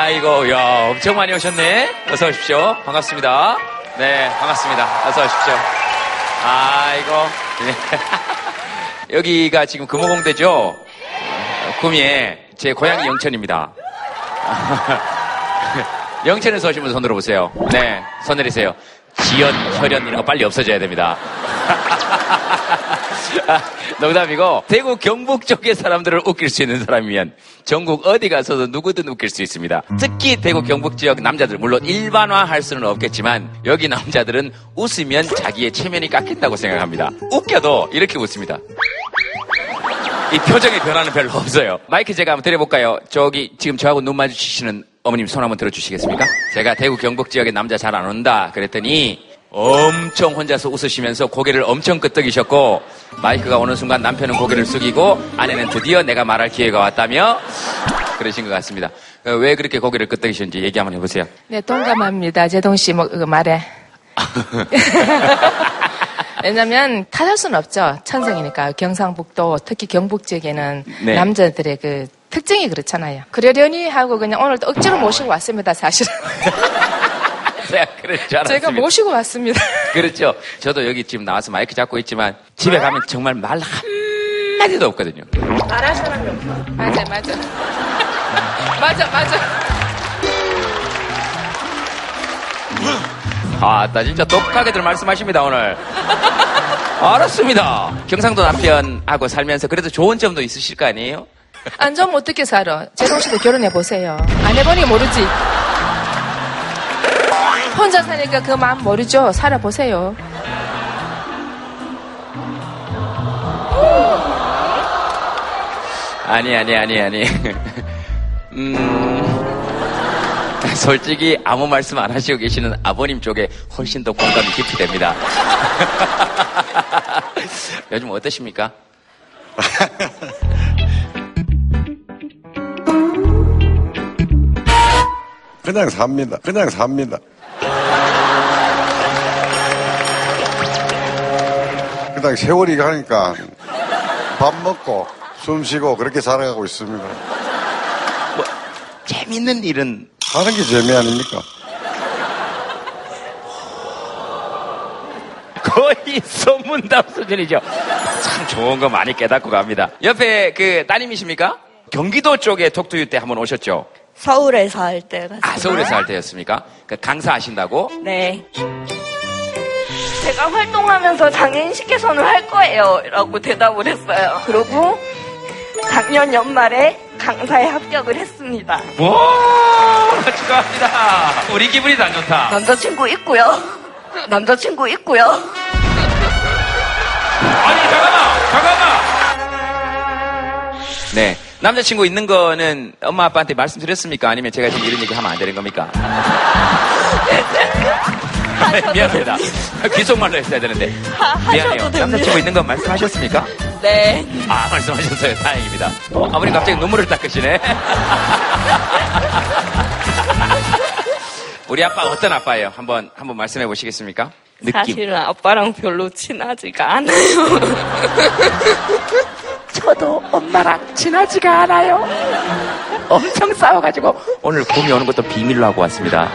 아이고, 야, 엄청 많이 오셨네. 어서 오십시오. 반갑습니다. 네, 반갑습니다. 어서 오십시오. 아이고. 네. 여기가 지금 금호공대죠? 구미에 제 고향이 영천입니다. 영천에서 오신 분손 들어보세요. 네, 손 내리세요. 지연, 혈연 이런 거 빨리 없어져야 됩니다. 농담이고 대구 경북 쪽의 사람들을 웃길 수 있는 사람이면 전국 어디 가서도 누구든 웃길 수 있습니다. 특히 대구 경북 지역 남자들 물론 일반화할 수는 없겠지만 여기 남자들은 웃으면 자기의 체면이 깎인다고 생각합니다. 웃겨도 이렇게 웃습니다. 이 표정의 변화는 별로 없어요. 마이크 제가 한번 드려볼까요? 저기 지금 저하고 눈 마주치시는 어머님 손 한번 들어주시겠습니까? 제가 대구 경북 지역의 남자 잘 안 온다 그랬더니 엄청 혼자서 웃으시면서 고개를 엄청 끄덕이셨고 마이크가 오는 순간 남편은 고개를 숙이고 아내는 드디어 내가 말할 기회가 왔다며 그러신 것 같습니다. 어, 왜 그렇게 고개를 끄덕이셨는지 얘기 한번 해보세요. 네, 동감합니다. 제동 씨 뭐, 그 말에. 왜냐면 탓할 수는 없죠. 천성이니까. 경상북도, 특히 경북 지역에는 네. 남자들의 그 특징이 그렇잖아요. 그러려니 하고 그냥 오늘 또 억지로 모시고 왔습니다, 사실은. 제가 그럴 줄 알았습니다. 제가 모시고 왔습니다. 그렇죠. 저도 여기 지금 나와서 마이크 잡고 있지만 집에 가면 정말 말 한마디도 없거든요. 말할 사람이 없어. 맞아, 맞아. 맞아, 맞아. 아, 나 진짜 독하게들 말씀하십니다, 오늘. 알았습니다. 경상도 남편하고 살면서 그래도 좋은 점도 있으실 거 아니에요? 안 좋으면 어떻게 살아? 제동 씨도 결혼해 보세요. 안 해보니 모르지. 혼자 사니까 그 마음 모르죠. 살아보세요. 아니, 아니, 아니, 아니. 음, 솔직히 아무 말씀 안 하시고 계시는 아버님 쪽에 훨씬 더 공감이 깊이 됩니다. 요즘 어떠십니까? 그냥 삽니다. 그냥 삽니다. 그냥 세월이 가니까 밥 먹고 숨 쉬고 그렇게 살아가고 있습니다. 뭐, 재밌는 일은 하는 게 재미 아닙니까? 거의 소문답 수준이죠. 참 좋은 거 많이 깨닫고 갑니다. 옆에 그 따님이십니까? 경기도 쪽에 독두유 때 한번 오셨죠? 서울에서 할 때. 아, 서울에서 할 때였습니까? 그 강사하신다고? 네. 제가 활동하면서 장애인식 개선을 할 거예요. 라고 대답을 했어요. 그리고 작년 연말에 강사에 합격을 했습니다. 와, 축하합니다. 우리 기분이 다 좋다. 남자친구 있고요. 남자친구 있고요. 아니, 잠깐만, 잠깐만. 네. 남자친구 있는 거는 엄마 아빠한테 말씀드렸습니까? 아니면 제가 지금 이런 얘기 하면 안 되는 겁니까? 미안합니다. 귀속말로 했어야 되는데. 하- 미안해요. 남자친구 있는 건 말씀하셨습니까? 네. 아, 말씀하셨어요. 다행입니다. 어, 아버님 갑자기 눈물을 닦으시네. 우리 아빠 어떤 아빠예요? 한번, 한번 말씀해 보시겠습니까? 느낌. 사실은 아빠랑 별로 친하지가 않아요. 엄마랑 친하지가 않아요. 엄청 싸워가지고 오늘 봄이 오는 것도 비밀로 하고 왔습니다.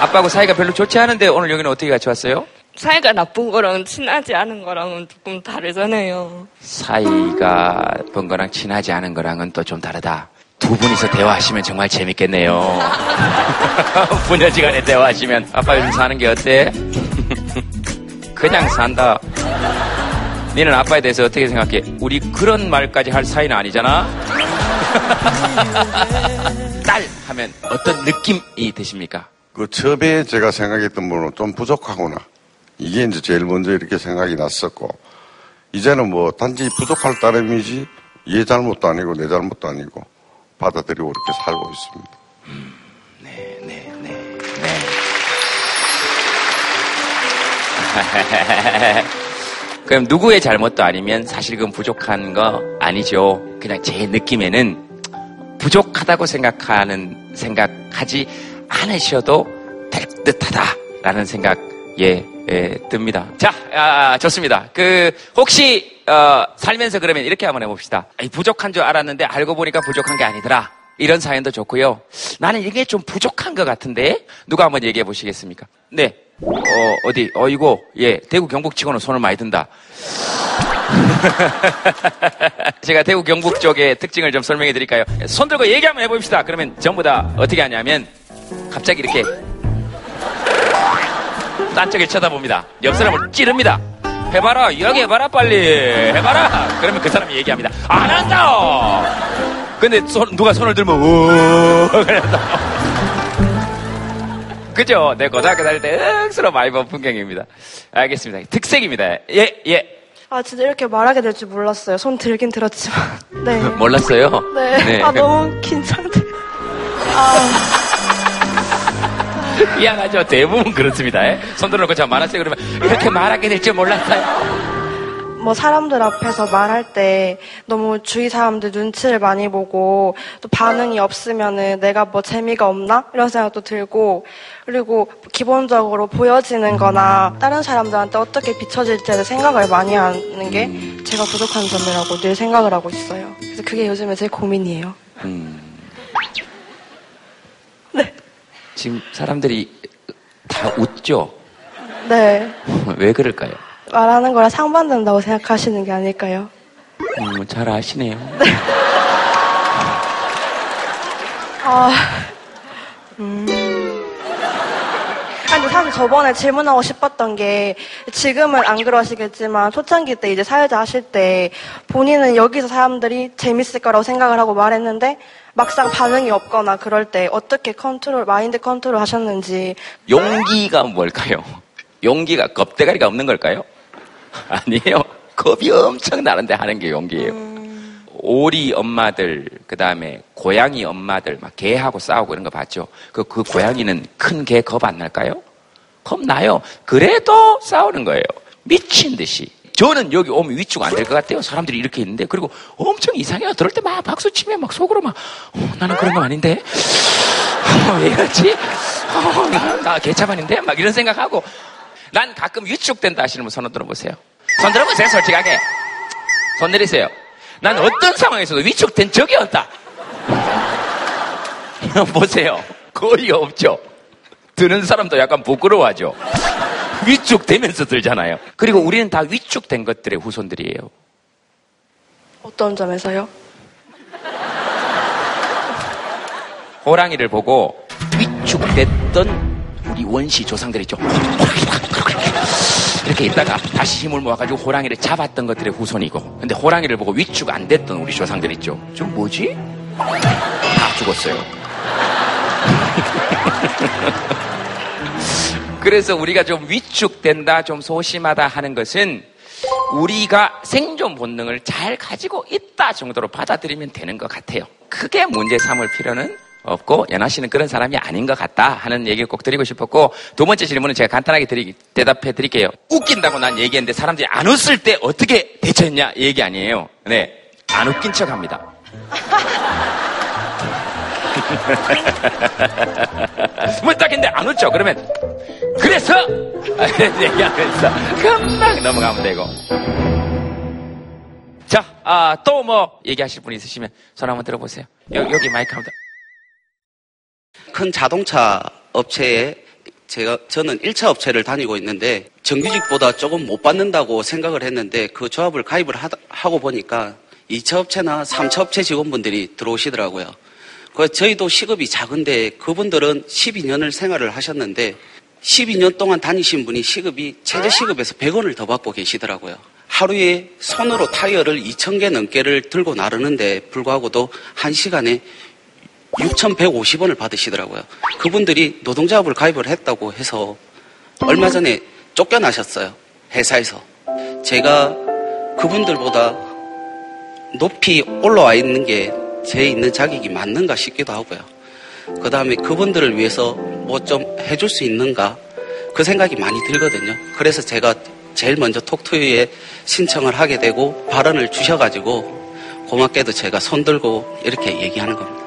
아빠하고 사이가 별로 좋지 않은데 오늘 여기는 어떻게 같이 왔어요? 사이가 나쁜 거랑 친하지 않은 거랑은 조금 다르잖아요. 사이가 본 거랑 친하지 않은 거랑은 또 좀 다르다. 두 분이서 대화하시면 정말 재밌겠네요. 부녀지간에 대화하시면 아빠 요즘 사는 게 어때? 그냥 산다. 니는 아빠에 대해서 어떻게 생각해? 우리 그런 말까지 할 사이는 아니잖아? 딸 하면 어떤 느낌이 드십니까? 그 처음에 제가 생각했던 분은 좀 부족하구나. 이게 이제 제일 먼저 이렇게 생각이 났었고, 이제는 뭐 단지 부족할 따름이지, 얘 잘못도 아니고 내 잘못도 아니고, 받아들이고 이렇게 살고 있습니다. 네, 네, 네, 네. 그럼 누구의 잘못도 아니면 사실 그건 부족한 거 아니죠. 그냥 제 느낌에는 부족하다고 생각하는, 생각하지 않으셔도 될 듯하다라는 생각에 예, 듭니다. 자, 아, 좋습니다. 그, 혹시, 어, 살면서 그러면 이렇게 한번 해봅시다. 부족한 줄 알았는데 알고 보니까 부족한 게 아니더라. 이런 사연도 좋고요. 나는 이게 좀 부족한 것 같은데 누가 한번 얘기해 보시겠습니까? 네. 어, 어디? 어이고, 예, 대구 경북 치고는 손을 많이 든다. 제가 대구 경북 쪽의 특징을 좀 설명해 드릴까요? 손 들고 얘기 한번 해봅시다. 그러면 전부 다 어떻게 하냐면 갑자기 이렇게 딴 쪽을 쳐다봅니다. 옆 사람을 찌릅니다. 해봐라, 여기 해봐라, 빨리. 해봐라. 그러면 그 사람이 얘기합니다. 안 한다! 근데 손, 누가 손을 들면, 우 그래서. 그죠? 내 고등학교 다닐 때 억수로 많이 본 풍경입니다. 알겠습니다. 특색입니다. 예, 예. 아, 진짜 이렇게 말하게 될 줄 몰랐어요. 손 들긴 들었지만. 네. 몰랐어요? 네. 아, 너무 긴장돼. 아, 미안하죠. 대부분 그렇습니다. 예? 손 들어놓고 저 말하세요. 그러면 이렇게 말하게 될 줄 몰랐어요. 뭐 사람들 앞에서 말할 때 너무 주위 사람들 눈치를 많이 보고 또 반응이 없으면은 내가 뭐 재미가 없나? 이런 생각도 들고 그리고 기본적으로 보여지는 거나 다른 사람들한테 어떻게 비춰질지에 생각을 많이 하는 게 제가 부족한 점이라고 늘 생각을 하고 있어요. 그래서 그게 요즘에 제 고민이에요. 네. 지금 사람들이 다 웃죠? 네. 왜 그럴까요? 말하는 거랑 상반된다고 생각하시는 게 아닐까요? 음, 잘 아시네요. 아, 음. 아니, 사실 저번에 질문하고 싶었던 게, 지금은 안 그러시겠지만, 초창기 때 이제 사회자 하실 때, 본인은 여기서 사람들이 재밌을 거라고 생각을 하고 말했는데, 막상 반응이 없거나 그럴 때, 어떻게 컨트롤, 마인드 컨트롤 하셨는지, 용기가 뭘까요? 용기가 겁대가리가 없는 걸까요? 아니에요. 겁이 엄청 나는데 하는 게 용기예요. 오리 엄마들, 그 다음에 고양이 엄마들, 막 개하고 싸우고 이런 거 봤죠? 그, 그 고양이는 큰 개 겁 안 날까요? 겁 나요. 그래도 싸우는 거예요. 미친 듯이. 저는 여기 오면 위축 안 될 것 같아요. 사람들이 이렇게 있는데. 그리고 엄청 이상해요. 들을 때 막 박수 치면 막 속으로 막, 어, 나는 그런 거 아닌데? 어, 왜 이러지? 어, 나, 나 개차반인데? 막 이런 생각하고. 난 가끔 위축된다 하시는 분 손을 들어보세요. 손 들어보세요, 솔직하게. 손 내리세요. 난 어떤 상황에서도 위축된 적이 없다. 보세요. 거의 없죠. 드는 사람도 약간 부끄러워하죠. 위축되면서 들잖아요. 그리고 우리는 다 위축된 것들의 후손들이에요. 어떤 점에서요? 호랑이를 보고 위축됐던 우리 원시 조상들 있죠. 이렇게 있다가 다시 힘을 모아가지고 호랑이를 잡았던 것들의 후손이고. 근데 호랑이를 보고 위축 안 됐던 우리 조상들 있죠. 좀 뭐지? 다 죽었어요. 그래서 우리가 좀 위축된다, 좀 소심하다 하는 것은 우리가 생존 본능을 잘 가지고 있다 정도로 받아들이면 되는 것 같아요. 크게 문제 삼을 필요는 없고 연아 씨는 그런 사람이 아닌 것 같다 하는 얘기를 꼭 드리고 싶었고 두 번째 질문은 제가 간단하게 드리, 대답해 드릴게요. 웃긴다고 난 얘기했는데 사람들이 안 웃을 때 어떻게 대처했냐 얘기 아니에요. 네, 안 웃긴 척합니다. 뭐딱 했는데 안 웃죠? 그러면 그래서 얘기하면서 금방 넘어가면 되고. 자, 아, 또 뭐 얘기하실 분 있으시면 손 한번 들어보세요. 여, 여기 마이크 한번. 큰 자동차 업체에 제가 저는 1차 업체를 다니고 있는데 정규직보다 조금 못 받는다고 생각을 했는데 그 조합을 가입을 하, 고 보니까 2차 업체나 3차 업체 직원분들이 들어오시더라고요. 그 저희도 시급이 작은데 그분들은 12년을 생활을 하셨는데 12년 동안 다니신 분이 시급이 최저 시급에서 100원을 더 받고 계시더라고요. 하루에 손으로 타이어를 2,000개 넘게를 들고 나르는데 불구하고도 한 시간에 6,150원을 받으시더라고요. 그분들이 노동자업을 가입을 했다고 해서 얼마 전에 쫓겨나셨어요. 회사에서. 제가 그분들보다 높이 올라와 있는 게 제 있는 자격이 맞는가 싶기도 하고요. 그 다음에 그분들을 위해서 뭐 좀 해줄 수 있는가 그 생각이 많이 들거든요. 그래서 제가 제일 먼저 톡투유에 신청을 하게 되고 발언을 주셔가지고 고맙게도 제가 손들고 이렇게 얘기하는 겁니다.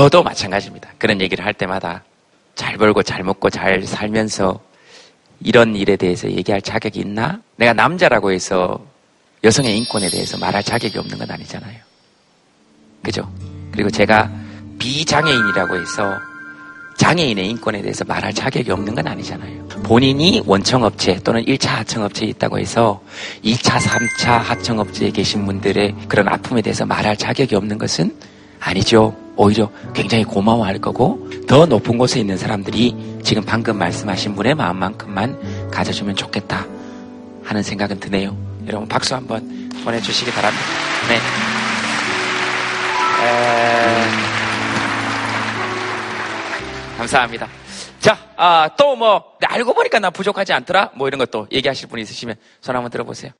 저도 마찬가지입니다. 그런 얘기를 할 때마다 잘 벌고 잘 먹고 잘 살면서 이런 일에 대해서 얘기할 자격이 있나? 내가 남자라고 해서 여성의 인권에 대해서 말할 자격이 없는 건 아니잖아요. 그죠? 그리고 제가 비장애인이라고 해서 장애인의 인권에 대해서 말할 자격이 없는 건 아니잖아요. 본인이 원청업체 또는 1차 하청업체에 있다고 해서 2차, 3차 하청업체에 계신 분들의 그런 아픔에 대해서 말할 자격이 없는 것은 아니죠. 오히려 굉장히 고마워할 거고 더 높은 곳에 있는 사람들이 지금 방금 말씀하신 분의 마음만큼만 가져주면 좋겠다 하는 생각은 드네요. 여러분 박수 한번 보내주시기 바랍니다. 네. 에... 감사합니다. 자, 아, 또 뭐, 알고 보니까 나 부족하지 않더라? 뭐 이런 것도 얘기하실 분 있으시면 손 한번 들어보세요.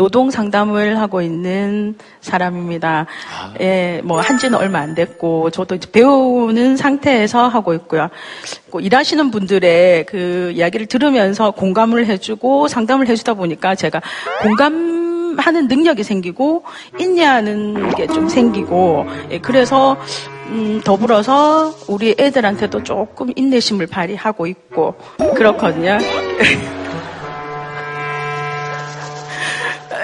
노동 상담을 하고 있는 사람입니다. 아. 예, 뭐 한지는 얼마 안 됐고 저도 이제 배우는 상태에서 하고 있고요. 그 일하시는 분들의 그 이야기를 들으면서 공감을 해주고 상담을 해주다 보니까 제가 공감 하는 능력이 생기고 인내하는 게 좀 생기고 예, 그래서 음, 더불어서 우리 애들한테도 조금 인내심을 발휘하고 있고 그렇거든요.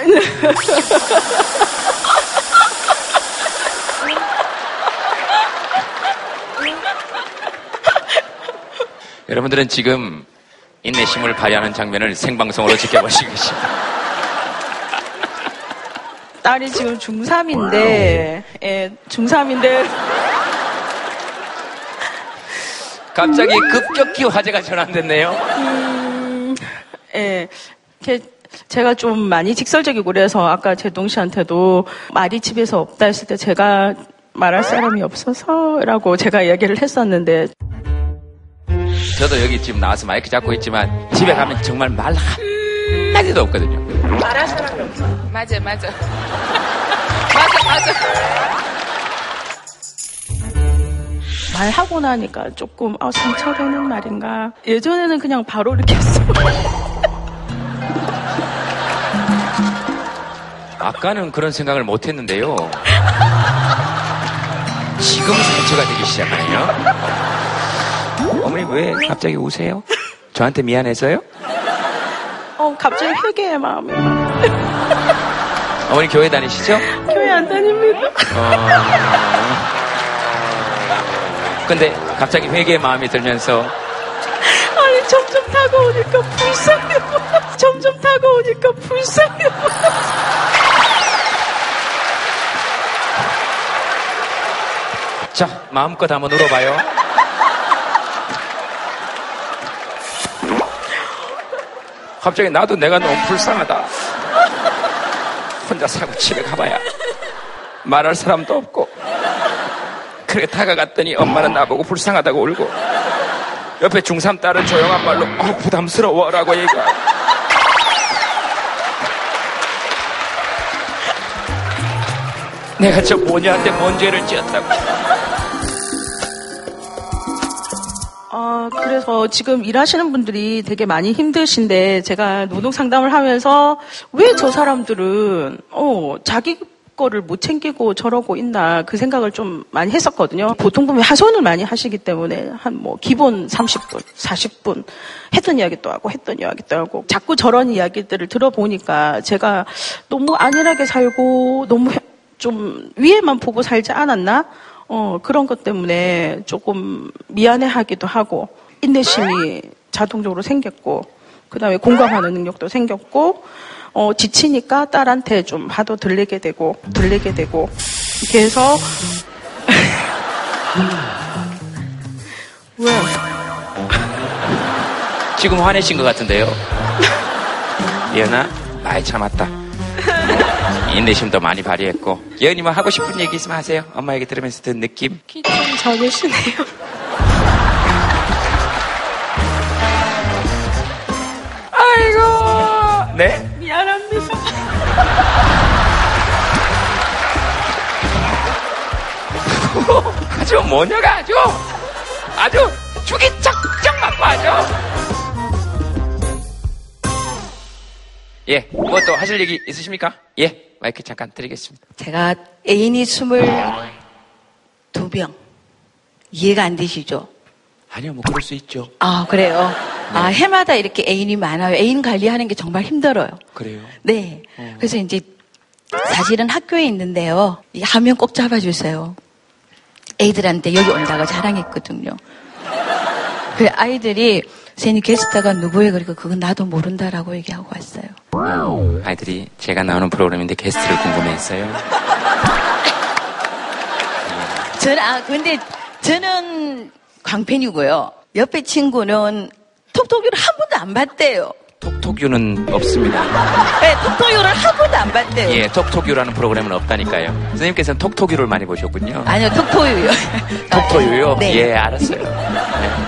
여러분들은 지금 인내심을 발휘하는 장면을 생방송으로 지켜보시고 계십니다. 딸이 지금 중3인데, 예, 중3인데, 갑자기 급격히 화제가 전환됐네요. 예, 이렇게 제가 좀 많이 직설적이고 그래서 아까 제동 씨한테도 말이 집에서 없다 했을 때 제가 말할 사람이 없어서라고 제가 이야기를 했었는데, 저도 여기 지금 나와서 마이크 잡고 있지만 집에 가면 정말 말 한마디도 없거든요. 말할 사람이 없어. 맞아, 맞아. 맞아, 맞아. 말하고 나니까 조금, 아, 상처되는 말인가. 예전에는 그냥 바로 이렇게 했어. 아까는 그런 생각을 못 했는데요. 지금 상처가 되기 시작하네요. 어머니 왜 갑자기 우세요? 저한테 미안해서요? 어, 갑자기 회개의 마음이. 어머니 교회 다니시죠? 교회 안 다닙니다. 근데 갑자기 회개의 마음이 들면서 아니, 점점 다가오니까 불쌍해. 점점 다가오니까 불쌍해. 자 마음껏 한번 울어봐요. 갑자기 나도 내가 너무 불쌍하다. 혼자 살고 집에 가봐야 말할 사람도 없고 그렇게 다가갔더니 엄마는 나보고 불쌍하다고 울고 옆에 중3 딸은 조용한 말로 어, 부담스러워라고 얘기하고 내가 저 모녀한테 뭔 죄를 지었다고 아, 그래서 지금 일하시는 분들이 되게 많이 힘드신데 제가 노동 상담을 하면서 왜 저 사람들은 어, 자기 거를 못 챙기고 저러고 있나 그 생각을 좀 많이 했었거든요. 보통 보면 하소연을 많이 하시기 때문에 한 뭐 기본 30분, 40분 했던 이야기 또 하고 했던 이야기 또 하고 자꾸 저런 이야기들을 들어보니까 제가 너무 안일하게 살고 너무 해- 좀 위에만 보고 살지 않았나? 어, 그런 것 때문에 조금 미안해 하기도 하고, 인내심이 자동적으로 생겼고, 그 다음에 공감하는 능력도 생겼고, 어, 지치니까 딸한테 좀 화도 들리게 되고, 들리게 되고, 이렇게 해서, 왜? 지금 화내신 것 같은데요. 예은아, 많이 참았다. 인내심도 많이 발휘했고. 예은이 뭐 하고 싶은 얘기 있으면 하세요. 엄마 얘기 들으면서 든 느낌. 좀 적으시네요. 아이고. 네? 미안합니다. 아주 모녀가 아주, 아주 죽이 쩍쩍 맞고 아주. 예, 뭐 또 하실 얘기 있으십니까? 예, 마이크 잠깐 드리겠습니다. 제가 애인이 스물 두병 이해가 안 되시죠? 아니요, 뭐 그럴 수 있죠. 아, 그래요? 네. 아, 해마다 이렇게 애인이 많아요. 애인 관리하는 게 정말 힘들어요. 그래요. 네. 어. 그래서 이제 사실은 학교에 있는데요. 이 하면 꼭 잡아주세요. 애들한테 여기 온다고 자랑했거든요. 그 아이들이 선생님 게스트가 누구예요? 그리고 그건 나도 모른다라고 얘기하고 왔어요. 어, 아이들이 제가 나오는 프로그램인데 게스트를 궁금해했어요. 저는, 아, 근데 저는 광팬이고요. 옆에 친구는 톡톡유를 한 번도 안 봤대요. 톡톡유는 없습니다. 네, 톡톡유를 한 번도 안 봤대요. 예, 톡톡유라는 프로그램은 없다니까요. 선생님께서는 톡톡유를 많이 보셨군요. 아니요, 톡톡유요. 톡톡유요? 네. 예, 알았어요. 네.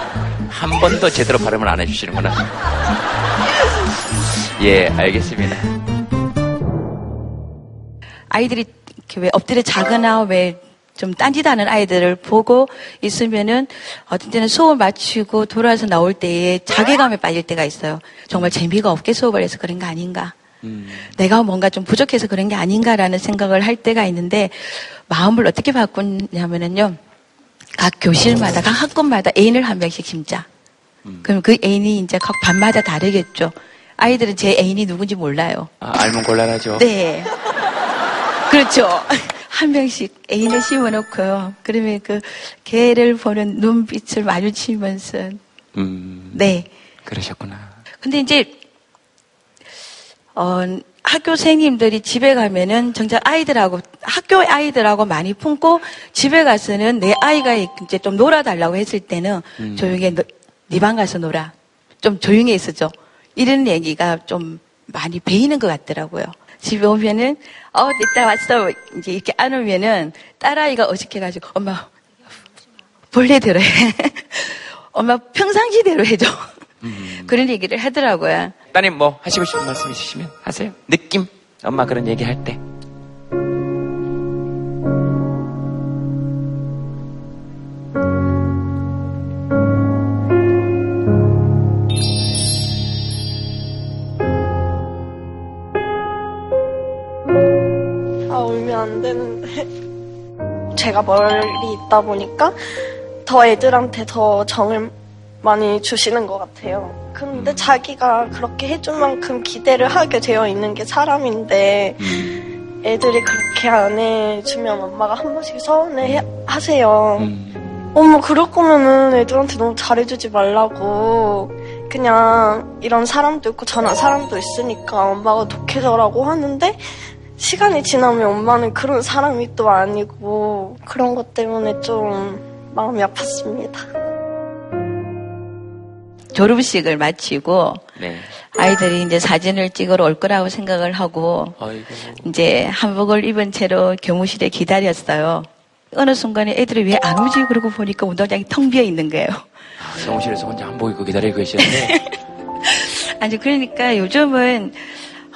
한 번도 제대로 발음을 안 해주시는구나. 예, 알겠습니다. 아이들이 이렇게 왜 엎드려 자거나 왜 좀 딴짓하는 아이들을 보고 있으면은 어떤 때는 수업을 마치고 돌아와서 나올 때에 자괴감에 빠질 때가 있어요. 정말 재미가 없게 수업을 해서 그런 거 아닌가. 내가 뭔가 좀 부족해서 그런 게 아닌가라는 생각을 할 때가 있는데 마음을 어떻게 바꾸냐면은요. 각 교실마다 각 학급마다 애인을 한 명씩 심자. 그럼 그 애인이 이제 각 반마다 다르겠죠. 아이들은 제 애인이 누군지 몰라요. 아, 알면 곤란하죠. 네. 그렇죠. 한 명씩 애인을 심어놓고요. 그러면 그 개를 보는 눈빛을 마주치면서 음, 네. 그러셨구나. 근데 이제 어, 학교 선생님들이 집에 가면은 정작 아이들하고 학교 아이들하고 많이 품고 집에 가서는 내 아이가 이제 좀 놀아달라고 했을 때는 음. 조용히 네 방 가서 놀아 좀 조용히 있어줘 이런 얘기가 좀 많이 베이는 것 같더라고요. 집에 오면은 어 이따 왔어 이제 이렇게 안오면은 딸아이가 어색해가지고 엄마 본래대로 해 엄마 평상시대로 해줘 그런 얘기를 하더라고요. 따님 뭐 하시고 싶은 말씀 있으시면 하세요. 느낌? 엄마 그런 얘기 할 때. 아, 울면 안 되는데. 제가 멀리 있다 보니까 더 애들한테 더 정을 많이 주시는 것 같아요. 근데 자기가 그렇게 해준 만큼 기대를 하게 되어 있는 게 사람인데 애들이 그렇게 안 해주면 엄마가 한 번씩 서운해 하세요. 음, 어머 그럴 거면은 애들한테 너무 잘해주지 말라고 그냥 이런 사람도 있고 저런 사람도 있으니까 엄마가 독해져라고 하는데 시간이 지나면 엄마는 그런 사람이 또 아니고 그런 것 때문에 좀 마음이 아팠습니다. 졸업식을 마치고 네. 아이들이 이제 사진을 찍으러 올 거라고 생각을 하고 아이고. 이제 한복을 입은 채로 교무실에 기다렸어요. 어느 순간에 애들이 왜 안 오지? 그러고 보니까 운동장이 텅 비어 있는 거예요. 사무실에서 혼자 한복 입고 기다리고 계시는데. 아니 그러니까 요즘은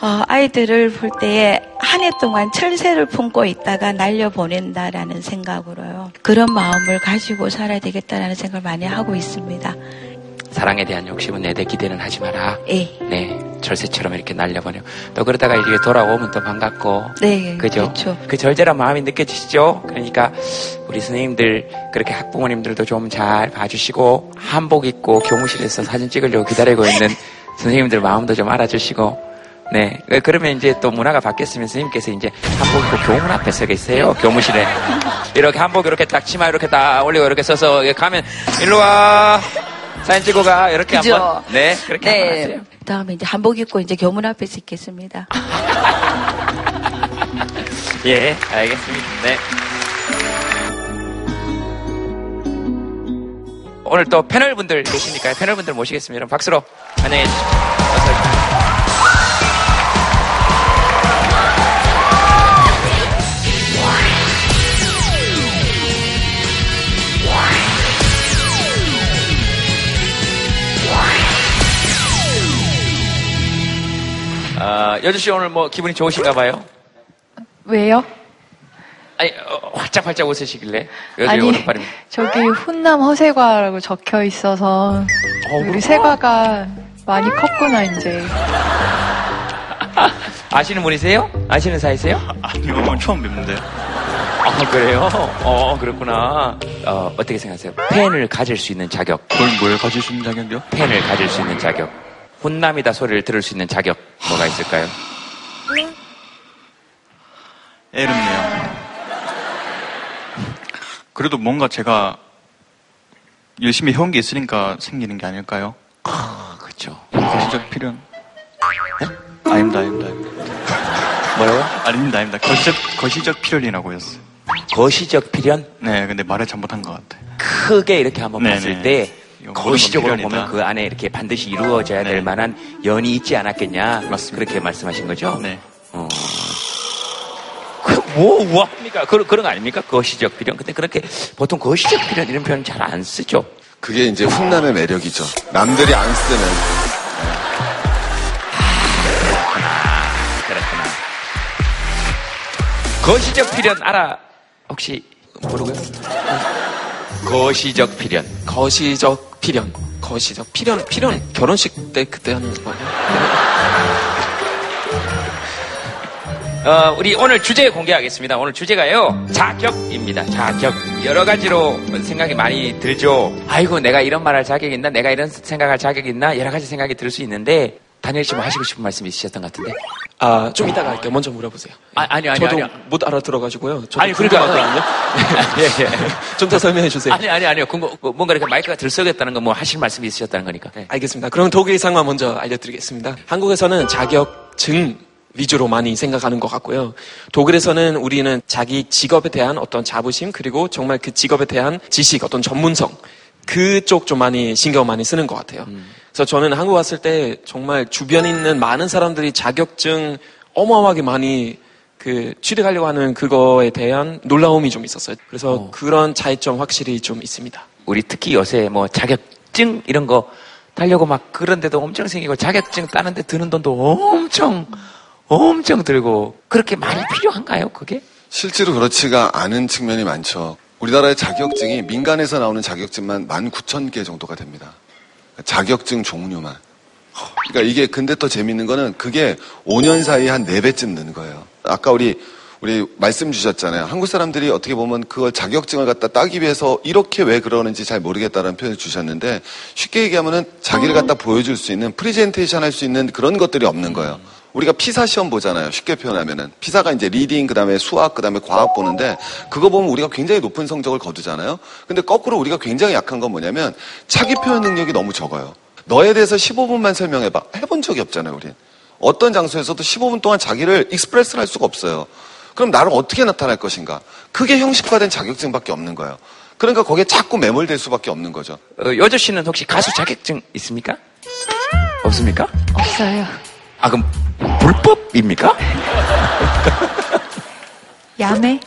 어, 아이들을 볼 때에 한 해 동안 철새를 품고 있다가 날려 보낸다라는 생각으로요. 그런 마음을 가지고 살아야 되겠다라는 생각을 많이 하고 있습니다. 사랑에 대한 욕심은 내대 기대는 하지 마라. 예. 네. 절세처럼 이렇게 날려보내고. 또 그러다가 이제 돌아오면 또 반갑고. 네, 그죠? 그렇죠. 그 절절한 마음이 느껴지시죠? 그러니까 우리 선생님들, 그렇게 학부모님들도 좀 잘 봐주시고, 한복 입고 교무실에서 사진 찍으려고 기다리고 있는 선생님들 마음도 좀 알아주시고, 네. 그러면 이제 또 문화가 바뀌었으면 선생님께서 이제 한복 입고 교문 앞에 서 계세요. 교무실에. 이렇게 한복 이렇게 딱 치마 이렇게 딱 올리고 이렇게 서서 가면, 일로 와. 사진 찍고 가. 이렇게 그죠? 한번. 네. 그렇게 한번 하세요. 다음에 이제 한복 입고 이제 교문 앞에서 있겠습니다. 예, 알겠습니다. 네. 오늘 또 패널 분들 계시니까요. 패널 분들 모시겠습니다. 여러분 박수로 환영해 오십시오. 여주 씨 오늘 뭐 기분이 좋으신가 봐요? 왜요? 아니, 어, 활짝활짝 웃으시길래. 여주 아니, 오른팔입니다. 저기 훈남 허세과라고 적혀 있어서 우리 세과가 많이 컸구나 이제. 아시는 분이세요? 아시는 사이세요? 아니요, 처음 뵙는데. 아, 그래요? 어, 그렇구나. 어, 어떻게 생각하세요? 팬을 가질 수 있는 자격. 그걸 뭘 가질 수 있는 자격이요? 팬을 가질 수 있는 자격. 혼남이다 소리를 들을 수 있는 자격. 뭐가 있을까요? 애롭네요. 그래도 뭔가 제가 열심히 해온 게 있으니까 생기는 게 아닐까요? 아, 그렇죠. 거시적 필연. 아닙니다, 아닙니다, 아닙니다. 뭐라고요? 아닙니다, 아닙니다. 거시적, 거시적 필연이라고 했어요. 거시적 필연? 네, 근데 말을 잘못한 것 같아요. 크게 이렇게 한번 네네. 봤을 때이 거 거시적으로 보면. 그 안에 이렇게 반드시 이루어져야 될 네. 만한 연이 있지 않았겠냐. 맞습니다. 그렇게 말씀하신 거죠? 네. 어. 그, 뭐, 뭐 합니까? 그런, 그런 거 아닙니까? 거시적 필연. 근데 그렇게 보통 거시적 필연 이런 표현 잘 안 쓰죠. 그게 이제 훈남의 매력이죠. 남들이 안 쓰는. 그렇구나. 거시적 필연 알아? 혹시 모르고요? 거시적 필연. 거시적 필연. 거시적 필연. 필연. 결혼식 때 그때 하는 거예요. 어, 우리 오늘 주제 공개하겠습니다. 오늘 주제가요, 자격입니다. 자격. 여러 가지로 생각이 많이 들죠. 아이고, 내가 이런 말할 자격이 있나? 내가 이런 생각할 자격이 있나? 여러 가지 생각이 들 수 있는데, 다니엘 씨뭐 하시고 싶은 말씀 있으셨던 것 같은데? 아, 좀 이따가 할게요. 먼저 물어보세요. 아, 아니요, 아니요. 저도 아니요. 못 알아들어가지고요. 저도 아니, 그러니까. 궁금하거든요. 예, 예. 좀 더 설명해 주세요. 아니, 아니, 아니요. 궁금- 뭔가 이렇게 마이크가 들썩였다는 건 뭐 하실 말씀이 있으셨다는 거니까. 네. 알겠습니다. 그럼 독일 상황 먼저 알려드리겠습니다. 한국에서는 자격증 위주로 많이 생각하는 것 같고요. 독일에서는 우리는 자기 직업에 대한 어떤 자부심 그리고 정말 그 직업에 대한 지식, 어떤 전문성 그쪽 좀 많이 신경 많이 쓰는 것 같아요. 그래서 저는 한국 왔을 때 정말 주변에 있는 많은 사람들이 자격증 어마어마하게 많이 그 취득하려고 하는 그거에 대한 놀라움이 좀 있었어요. 그래서 그런 차이점 확실히 좀 있습니다. 우리 특히 요새 뭐 자격증 이런 거 따려고 막 그런 데도 엄청 생기고 자격증 따는데 드는 돈도 엄청 엄청 들고 그렇게 많이 필요한가요 그게? 실제로 그렇지가 않은 측면이 많죠. 우리나라의 자격증이 민간에서 나오는 자격증만 19,000개 정도가 됩니다. 자격증 종류만. 그러니까 이게 근데 또 재밌는 거는 그게 5년 사이에 한 4배쯤 는 거예요. 아까 우리 우리 말씀 주셨잖아요. 한국 사람들이 어떻게 보면 그걸 자격증을 갖다 따기 위해서 이렇게 왜 그러는지 잘 모르겠다는 표현을 주셨는데 쉽게 얘기하면은 자기를 갖다 보여줄 수 있는 프리젠테이션 할 수 있는 그런 것들이 없는 거예요. 우리가 PISA 시험 보잖아요. 쉽게 표현하면은 PISA가 이제 reading 그다음에 수학 그다음에 과학 보는데 그거 보면 우리가 굉장히 높은 성적을 거두잖아요. 근데 거꾸로 우리가 굉장히 약한 건 뭐냐면 자기 표현 능력이 너무 적어요. 너에 대해서 15분만 설명해 봐. 해본 적이 없잖아요, 우린. 어떤 장소에서도 15분 동안 자기를 express를 할 수가 없어요. 그럼 나를 어떻게 나타날 것인가? 그게 형식화된 자격증밖에 없는 거예요. 그러니까 거기에 자꾸 매몰될 수밖에 없는 거죠. 어, 요조 씨는 혹시 가수 자격증 있습니까? 없습니까? 없어요. 아 그럼 불법입니까? 야매?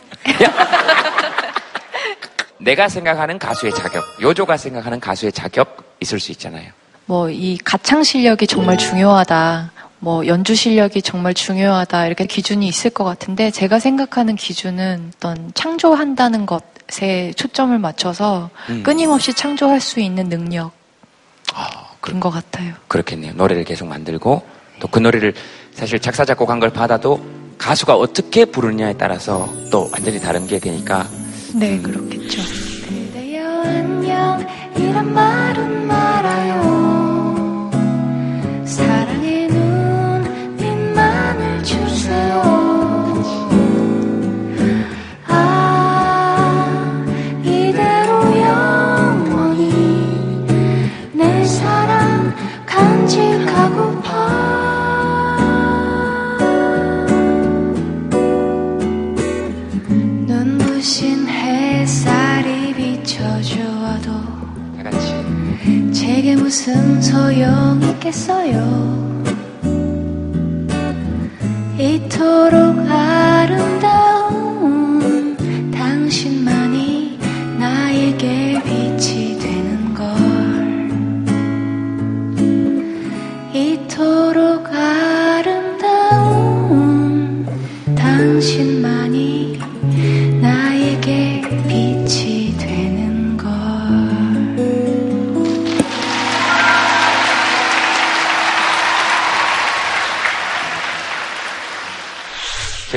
내가 생각하는 가수의 자격, 요조가 생각하는 가수의 자격 있을 수 있잖아요. 뭐 이 가창 실력이 정말 중요하다. 뭐 연주 실력이 정말 중요하다. 이렇게 기준이 있을 것 같은데 제가 생각하는 기준은 어떤 창조한다는 것에 초점을 맞춰서 음. 끊임없이 창조할 수 있는 능력. 그런 것 같아요. 그렇겠네요. 노래를 계속 만들고 또 그 노래를 사실 작사 작곡한 걸 받아도 가수가 어떻게 부르느냐에 따라서 또 완전히 다른 게 되니까. 네, 그렇겠죠. 그대여 안녕. 이런 말은 말아요 비춰주어도 다 같이 제게 무슨 소용 있겠어요? 이토록 아름다운 당신만이 나에게 빛이 되는 걸. 이토록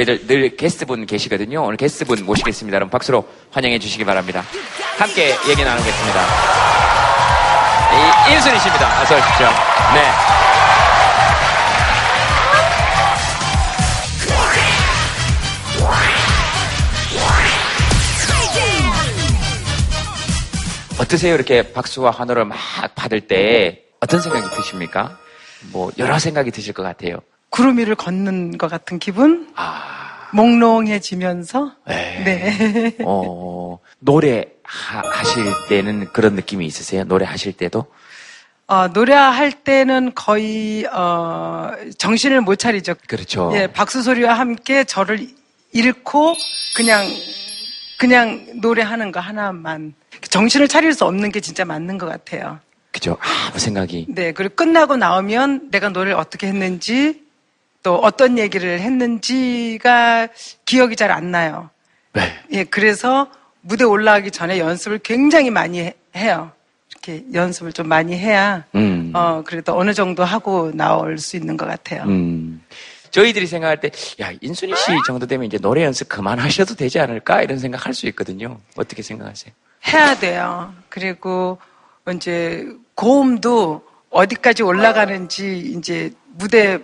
저희들 늘 게스트분 계시거든요. 오늘 게스트분 모시겠습니다. 여러분 박수로 환영해 주시기 바랍니다. 함께 얘기 나누겠습니다. 이- 인순이 씨입니다. 어서 오십시오. 네. 어떠세요? 이렇게 박수와 환호를 막 받을 때 어떤 생각이 드십니까? 뭐 여러 생각이 드실 것 같아요. 구름 위를 걷는 것 같은 기분? 아. 몽롱해지면서? 네. 네. 어, 노래 하, 하실 때는 그런 느낌이 있으세요? 노래 하실 때도? 어, 노래할 때는 거의, 어, 정신을 못 차리죠. 그렇죠. 예, 박수 소리와 함께 저를 잃고 그냥, 그냥 노래하는 거 하나만. 정신을 차릴 수 없는 게 진짜 맞는 것 같아요. 그죠. 아무 생각이. 네, 그리고 끝나고 나오면 내가 노래를 어떻게 했는지 또 어떤 얘기를 했는지가 기억이 잘 안 나요. 네. 예, 그래서 무대 올라가기 전에 연습을 굉장히 많이 해- 해요. 이렇게 연습을 좀 많이 해야 음. 어 그래도 어느 정도 하고 나올 수 있는 것 같아요. 음. 저희들이 생각할 때, 야, 인순이 씨 정도 되면 이제 노래 연습 그만하셔도 되지 않을까? 이런 생각 할 수 있거든요. 어떻게 생각하세요? 해야 돼요. 그리고 이제 고음도 어디까지 올라가는지 이제 무대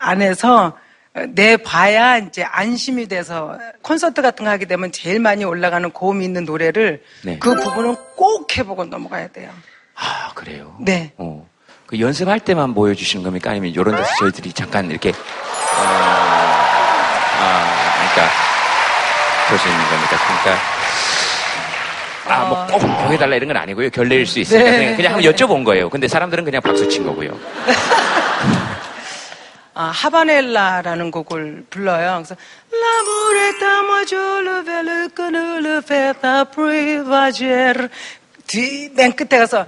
안에서 내 봐야 이제 안심이 돼서 콘서트 같은 거 하게 되면 제일 많이 올라가는 고음이 있는 노래를 네. 그 부분은 꼭 해보고 넘어가야 돼요. 아, 그래요? 네. 어. 그 연습할 때만 보여주시는 겁니까? 아니면 이런 데서 저희들이 잠깐 이렇게, 어, 아, 그러니까, 있는 겁니까? 그러니까, 아, 뭐 꼭 보여달라 이런 건 아니고요. 결례일 수 있으니까. 네. 그냥, 그냥 한번 여쭤본 거예요. 근데 사람들은 그냥 박수 친 거고요. 아, 하바넬라라는 곡을 불러요. 그래서 L'amour est à moi, je le vais le connaître, le faire apprivoiser. 뒤, 맨 끝에 가서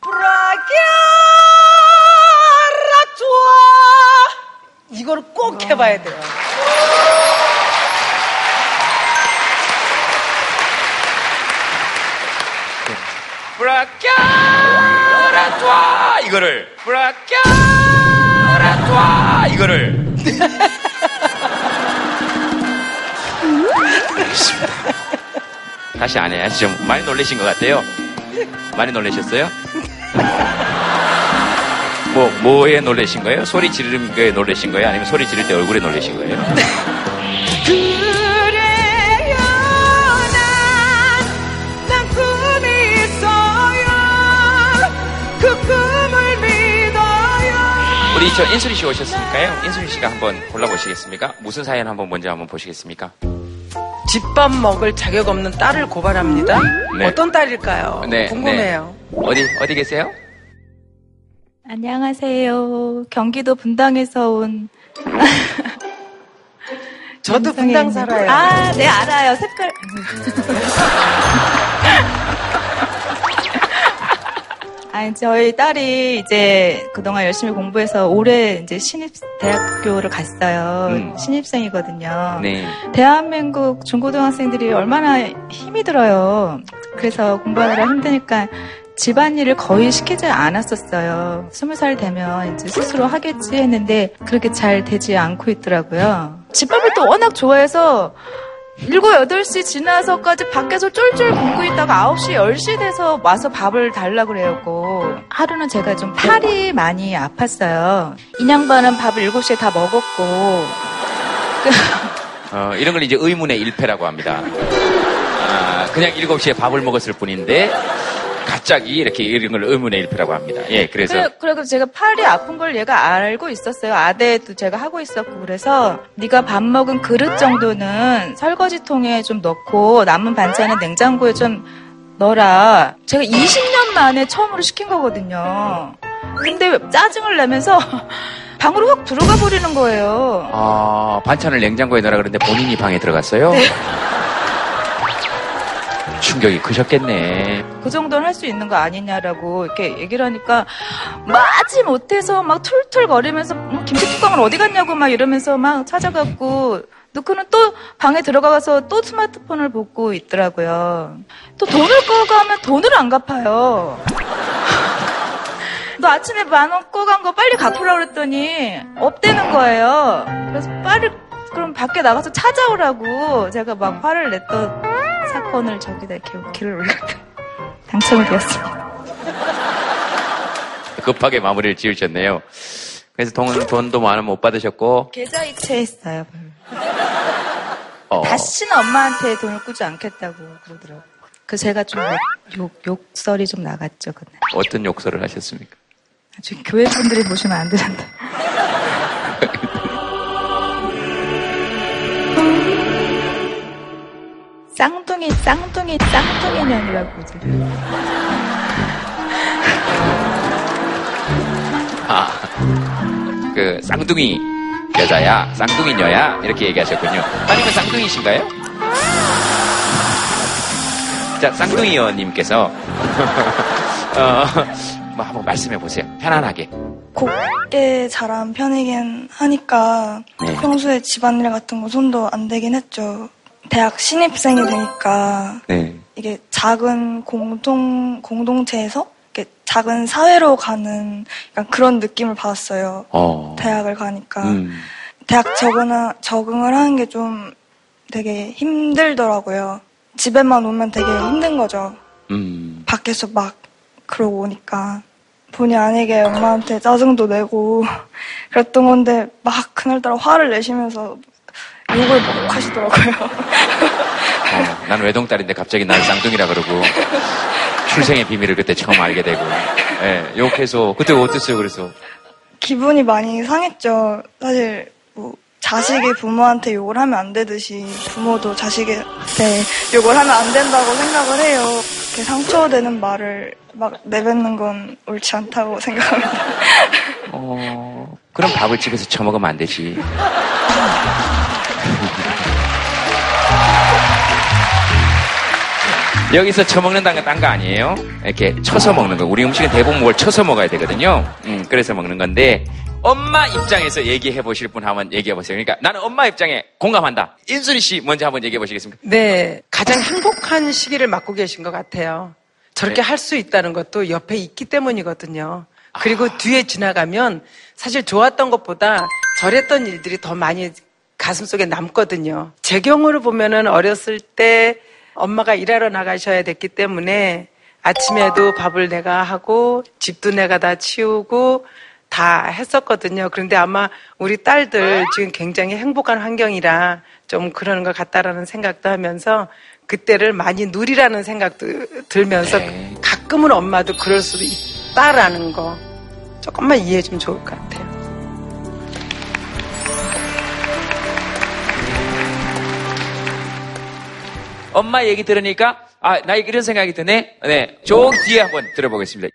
toi 이거를 꼭 해봐야 돼요. 브라캬라 뚜아 이거를 브라캬 라 뚜아 이거를 알겠습니다. 다시 안 해야지 좀 많이 놀라신 것 같아요. 많이 놀라셨어요? 뭐 뭐에 놀라신 거예요? 소리 지르는 거에 놀라신 거예요? 아니면 소리 지를 때 얼굴에 놀라신 거예요? 그래요 우리 저 인수리 씨 오셨으니까요. 인수리 씨가 한번 골라보시겠습니까? 무슨 사연 한번 먼저 한번 보시겠습니까? 집밥 먹을 자격 없는 딸을 고발합니다. 네. 어떤 딸일까요? 네, 궁금해요. 어디 어디 계세요? 안녕하세요. 경기도 분당에서 온. 저도 분당 살아요. 아, 네, 알아요. 색깔. 아니, 저희 딸이 이제 그동안 열심히 공부해서 올해 이제 신입 대학교를 갔어요. 음. 신입생이거든요. 네. 대한민국 중고등학생들이 얼마나 힘이 들어요. 그래서 공부하느라 힘드니까 집안일을 거의 시키지 않았었어요. 스무 살 되면 이제 스스로 하겠지 했는데 그렇게 잘 되지 않고 있더라고요. 집밥을 또 워낙 좋아해서 일곱 여덟 시 지나서까지 밖에서 쫄쫄 굶고 있다가 아홉 시 열 시 돼서 와서 밥을 달라고 그래갖고 하루는 제가 좀 팔이 많이 아팠어요. 인양반은 밥을 일곱 시에 다 먹었고 어, 이런 걸 이제 의문의 일패라고 합니다. 아, 그냥 7시에 밥을 먹었을 뿐인데 갑자기 이렇게 이런 걸 의문의 일패라고 합니다. 예, 그래서 그래, 그래서 제가 팔이 아픈 걸 얘가 알고 있었어요. 아대도 제가 하고 있었고 그래서 네가 밥 먹은 그릇 정도는 설거지통에 좀 넣고 남은 반찬은 냉장고에 좀 넣어라. 제가 20년 만에 처음으로 시킨 거거든요. 근데 짜증을 내면서 방으로 확 들어가 버리는 거예요. 아, 반찬을 냉장고에 넣으라 그러는데 본인이 방에 들어갔어요? 네. 충격이 크셨겠네. 그 정도는 할 수 있는 거 아니냐라고 이렇게 얘기를 하니까 마지 못해서 막 툴툴 거리면서 뭐 김치 뚜껑을 어디 갔냐고 막 이러면서 막 찾아갖고 놓고는 또 방에 들어가서 또 스마트폰을 보고 있더라고요. 또 돈을 꺼가면 돈을 안 갚아요. 너 아침에 만 원 꺼간 거 빨리 갚으라 그랬더니 없대는 거예요. 그래서 빨리 그럼 밖에 나가서 찾아오라고 제가 막 화를 냈던 사건을 저기다 이렇게 글을 올렸다. 당첨이 되었습니다. 급하게 마무리를 지으셨네요. 그래서 돈, 돈도 많이 못 받으셨고, 계좌 이체 했어요. 어, 다시는 엄마한테 돈을 꾸지 않겠다고 그러더라고요. 그 제가 좀 욕, 욕설이 좀 나갔죠, 그날. 어떤 욕설을 하셨습니까? 나중에 교회 분들이 보시면 안 되는데. 쌍둥이, 쌍둥이, 쌍둥이 년이라고. 아, 그, 쌍둥이 여자야, 쌍둥이 녀야, 이렇게 얘기하셨군요. 아니면 쌍둥이신가요? 자, 쌍둥이 여님께서, 어, 뭐 한번 말씀해 보세요. 편안하게. 곱게 자란 편이긴 하니까 네. 평소에 집안일 같은 거 손도 안 대긴 했죠. 대학 신입생이 되니까 네. 이게 작은 공동 공동체에서 이렇게 작은 사회로 가는 그런 느낌을 받았어요. 어. 대학을 가니까 음. 대학 적응 적응을 하는 게 좀 되게 힘들더라고요. 집에만 오면 되게 힘든 거죠. 음. 밖에서 막 그러고 오니까 본의 아니게 엄마한테 짜증도 내고 그랬던 건데 막 그날따라 화를 내시면서 욕을 막 하시더라고요. 어, 난 외동딸인데 갑자기 날 쌍둥이라 그러고 출생의 비밀을 그때 처음 알게 되고 예, 욕해서 그때 어땠어요 그래서 기분이 많이 상했죠. 사실 뭐 자식이 부모한테 욕을 하면 안 되듯이 부모도 자식한테 욕을 하면 안 된다고 생각을 해요. 이렇게 상처되는 말을 막 내뱉는 건 옳지 않다고 생각합니다. 어, 그럼 밥을 집에서 처먹으면 안 되지 여기서 처먹는다는 건딴거 아니에요? 이렇게 쳐서 먹는 거. 우리 음식은 대부분 뭘 쳐서 먹어야 되거든요. 음, 그래서 먹는 건데, 엄마 입장에서 얘기해 보실 분 한번 얘기해 보세요. 그러니까 나는 엄마 입장에 공감한다. 인순이 씨 먼저 한번 얘기해 보시겠습니까? 네, 가장 행복한 시기를 맞고 계신 것 같아요. 저렇게 네. 할수 있다는 것도 옆에 있기 때문이거든요. 그리고 뒤에 지나가면 사실 좋았던 것보다 저랬던 일들이 더 많이 가슴속에 남거든요. 제 경우를 보면은 어렸을 때 엄마가 일하러 나가셔야 됐기 때문에 아침에도 밥을 내가 하고 집도 내가 다 치우고 다 했었거든요. 그런데 아마 우리 딸들 지금 굉장히 행복한 환경이라 좀 그러는 것 같다라는 생각도 하면서 그때를 많이 누리라는 생각도 들면서 가끔은 엄마도 그럴 수도 있다라는 거 조금만 이해해 주면 좋을 것 같아요. 엄마 얘기 들으니까, 아, 나 이런 생각이 드네? 네. 저 뒤에 한번 들어보겠습니다.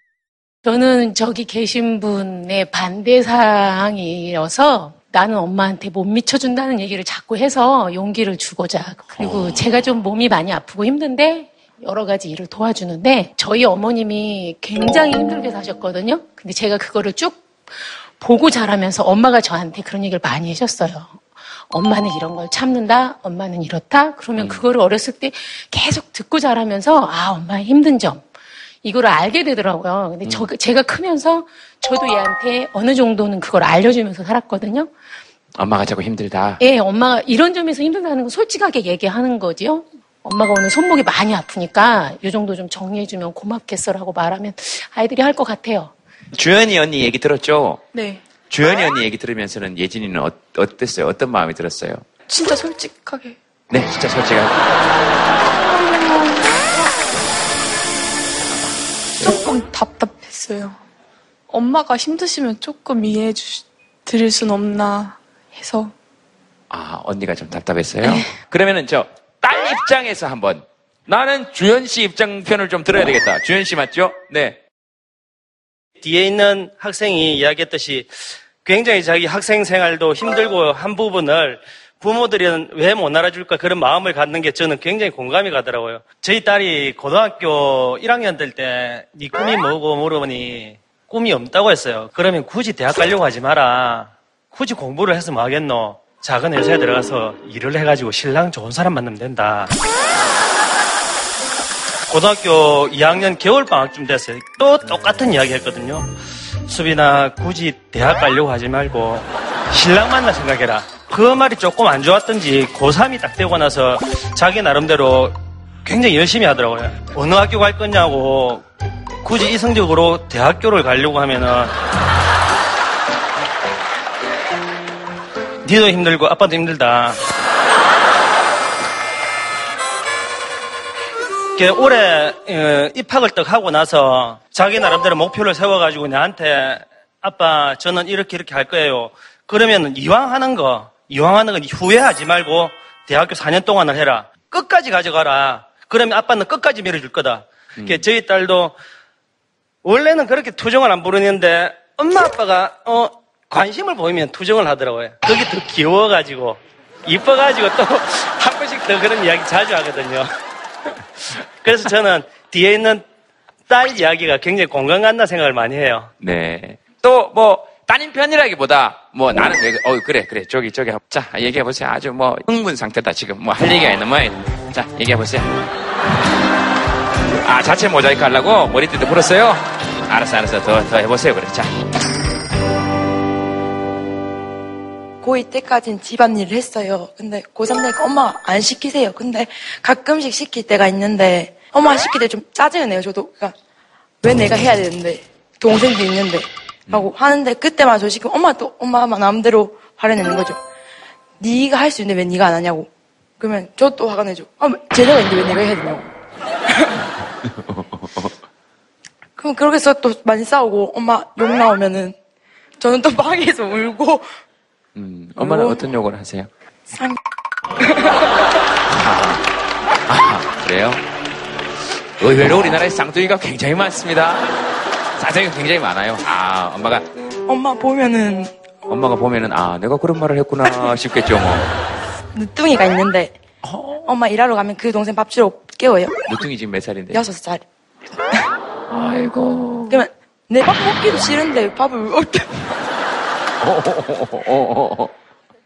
저는 저기 계신 분의 반대 사항이어서 나는 엄마한테 못 미쳐준다는 얘기를 자꾸 해서 용기를 주고자. 그리고 제가 좀 몸이 많이 아프고 힘든데 여러 가지 일을 도와주는데 저희 어머님이 굉장히 힘들게 사셨거든요. 근데 제가 그거를 쭉 보고 자라면서 엄마가 저한테 그런 얘기를 많이 하셨어요. 엄마는 이런 걸 참는다. 엄마는 이렇다. 그러면 그거를 어렸을 때 계속 듣고 자라면서 아, 엄마의 힘든 점. 이걸 알게 되더라고요. 근데 저, 제가 크면서 저도 얘한테 어느 정도는 그걸 알려주면서 살았거든요. 엄마가 자꾸 힘들다. 예, 엄마가 이런 점에서 힘들다는 건 솔직하게 얘기하는 거지요. 엄마가 오늘 손목이 많이 아프니까 이 정도 좀 정리해주면 고맙겠어라고 말하면 아이들이 할 것 같아요. 주연이 언니 얘기 들었죠? 네. 주연이 언니 얘기 들으면서는 예진이는 어, 어땠어요? 어떤 마음이 들었어요? 진짜 솔직하게. 네, 진짜 솔직하게. 조금 답답했어요. 엄마가 힘드시면 조금 이해해 주, 드릴 순 없나 해서. 아, 언니가 좀 답답했어요? 그러면은 저 딸 입장에서 한번 나는 주연 씨 입장 편을 좀 들어야 되겠다. 주연 씨 맞죠? 네. 뒤에 있는 학생이 이야기했듯이 굉장히 자기 학생 생활도 힘들고 한 부분을 부모들은 왜 못 알아줄까 그런 마음을 갖는 게 저는 굉장히 공감이 가더라고요. 저희 딸이 고등학교 1학년 될 때 네 꿈이 뭐고 물어보니 꿈이 없다고 했어요. 그러면 굳이 대학 가려고 하지 마라. 굳이 공부를 해서 뭐 하겠노? 작은 회사에 들어가서 일을 해가지고 신랑 좋은 사람 만나면 된다. 고등학교 2학년 겨울방학쯤 됐어요. 또 똑같은 이야기 했거든요. 수빈아, 굳이 대학 가려고 하지 말고 신랑 만나 생각해라. 그 말이 조금 안 좋았던지 고3이 딱 되고 나서 자기 나름대로 굉장히 열심히 하더라고요. 어느 학교 갈 거냐고 굳이 이성적으로 대학교를 가려고 하면은 니도 힘들고 아빠도 힘들다. 이렇게 올해 어, 입학을 딱 하고 나서 자기 나름대로 목표를 세워가지고 나한테 아빠 저는 이렇게 이렇게 할 거예요. 그러면 이왕 하는 거 이왕 하는 건 후회하지 말고 대학교 4년 동안을 해라. 끝까지 가져가라. 그러면 아빠는 끝까지 밀어줄 거다. 이렇게 저희 딸도 원래는 그렇게 투정을 안 부르는데 엄마 아빠가 어 관심을 보이면 투정을 하더라고요. 그게 더 귀여워가지고 이뻐가지고 또 한 번씩 더 그런 이야기 자주 하거든요. 그래서 저는 뒤에 있는 딸 이야기가 굉장히 공감 간다 생각을 많이 해요. 네. 또 뭐 따님 편이라기보다 뭐 나는 왜, 어 그래 그래 저기 저기 자 얘기해 보세요. 아주 뭐 흥분 상태다 지금 뭐 할 얘기가 있는 모양이다. 자 얘기해 보세요. 아 자체 모자이크 하려고 머리띠도 풀었어요. 알았어 알았어 더 더 해보세요 그래 자. 고2 때까지는 집안일을 했어요. 근데 고3 되니까 엄마 안 시키세요. 근데 가끔씩 시킬 때가 있는데 엄마 시킬 때 좀 짜증을 내요. 저도 그러니까 왜 내가 해야 되는데 동생도 있는데 하고 하는데 그때만 저 시키면 엄마 또 엄마 마음대로 화를 내는 거죠. 네가 할 수 있는데 왜 네가 안 하냐고. 그러면 저 또 화가 내죠. 아, 제자가 있는데 왜 내가 해야 되냐고. 그럼 그렇게 해서 또 많이 싸우고 엄마 욕 나오면은 저는 또 방에서 울고 음, 엄마는 어. 어떤 욕을 하세요? 상 아, 그래요? 의외로 우리나라에 쌍둥이가 굉장히 많습니다. 쌍둥이가 굉장히 많아요. 아, 엄마가, 엄마 보면은 엄마가 보면은, 아, 내가 그런 말을 했구나 싶겠죠, 뭐. 늦둥이가 있는데 엄마 일하러 가면 그 동생 밥 주러 깨워요. 누뚱이 지금 몇 살인데? 여섯 살. 아이고. 그러면 내 밥 먹기도 싫은데 밥을 어떻게?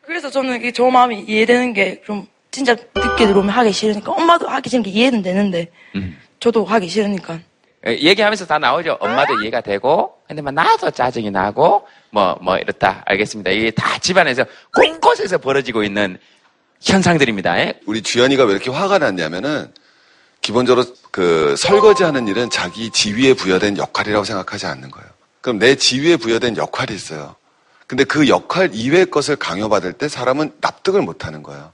그래서 저는 이게 저 마음이 이해되는 게 좀 진짜 늦게 들어오면 하기 싫으니까 엄마도 하기 싫은 게 이해는 되는데 음. 저도 하기 싫으니까 에, 얘기하면서 다 나오죠. 엄마도 이해가 되고, 근데 뭐 나도 짜증이 나고, 뭐, 뭐 이렇다. 알겠습니다. 이게 다 집안에서 곳곳에서 벌어지고 있는 현상들입니다. 예? 우리 주연이가 왜 이렇게 화가 났냐면은 기본적으로 그 설거지 하는 일은 자기 지위에 부여된 역할이라고 생각하지 않는 거예요. 그럼 내 지위에 부여된 역할이 있어요. 근데 그 역할 이외의 것을 강요받을 때 사람은 납득을 못 하는 거예요.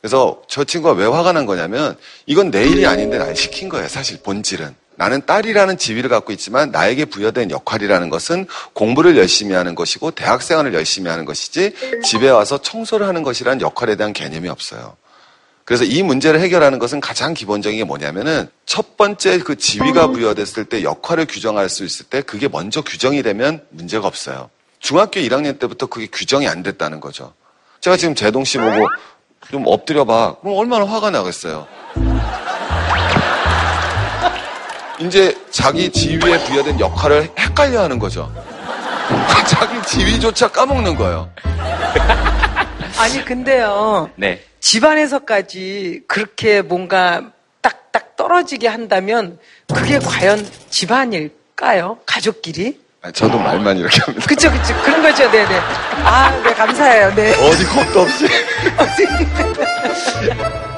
그래서 저 친구가 왜 화가 난 거냐면 이건 내 일이 아닌데 날 시킨 거예요. 사실 본질은. 나는 딸이라는 지위를 갖고 있지만 나에게 부여된 역할이라는 것은 공부를 열심히 하는 것이고 대학생활을 열심히 하는 것이지 집에 와서 청소를 하는 것이라는 역할에 대한 개념이 없어요. 그래서 이 문제를 해결하는 것은 가장 기본적인 게 뭐냐면은 첫 번째 그 지위가 부여됐을 때 역할을 규정할 수 있을 때 그게 먼저 규정이 되면 문제가 없어요. 중학교 1학년 때부터 그게 규정이 안 됐다는 거죠. 제가 지금 제동 씨 보고 좀 엎드려 봐. 그럼 얼마나 화가 나겠어요. 이제 자기 지위에 부여된 역할을 헷갈려 하는 거죠. 자기 지위조차 까먹는 거예요. 아니 근데요. 네. 집안에서까지 그렇게 뭔가 딱딱 떨어지게 한다면 그게 과연 집안일까요? 가족끼리? 아니, 저도 말만 이렇게 합니다. 그쵸 그쵸 그런 거죠 네네. 아 네 감사해요 네. 어디 겁도 없이.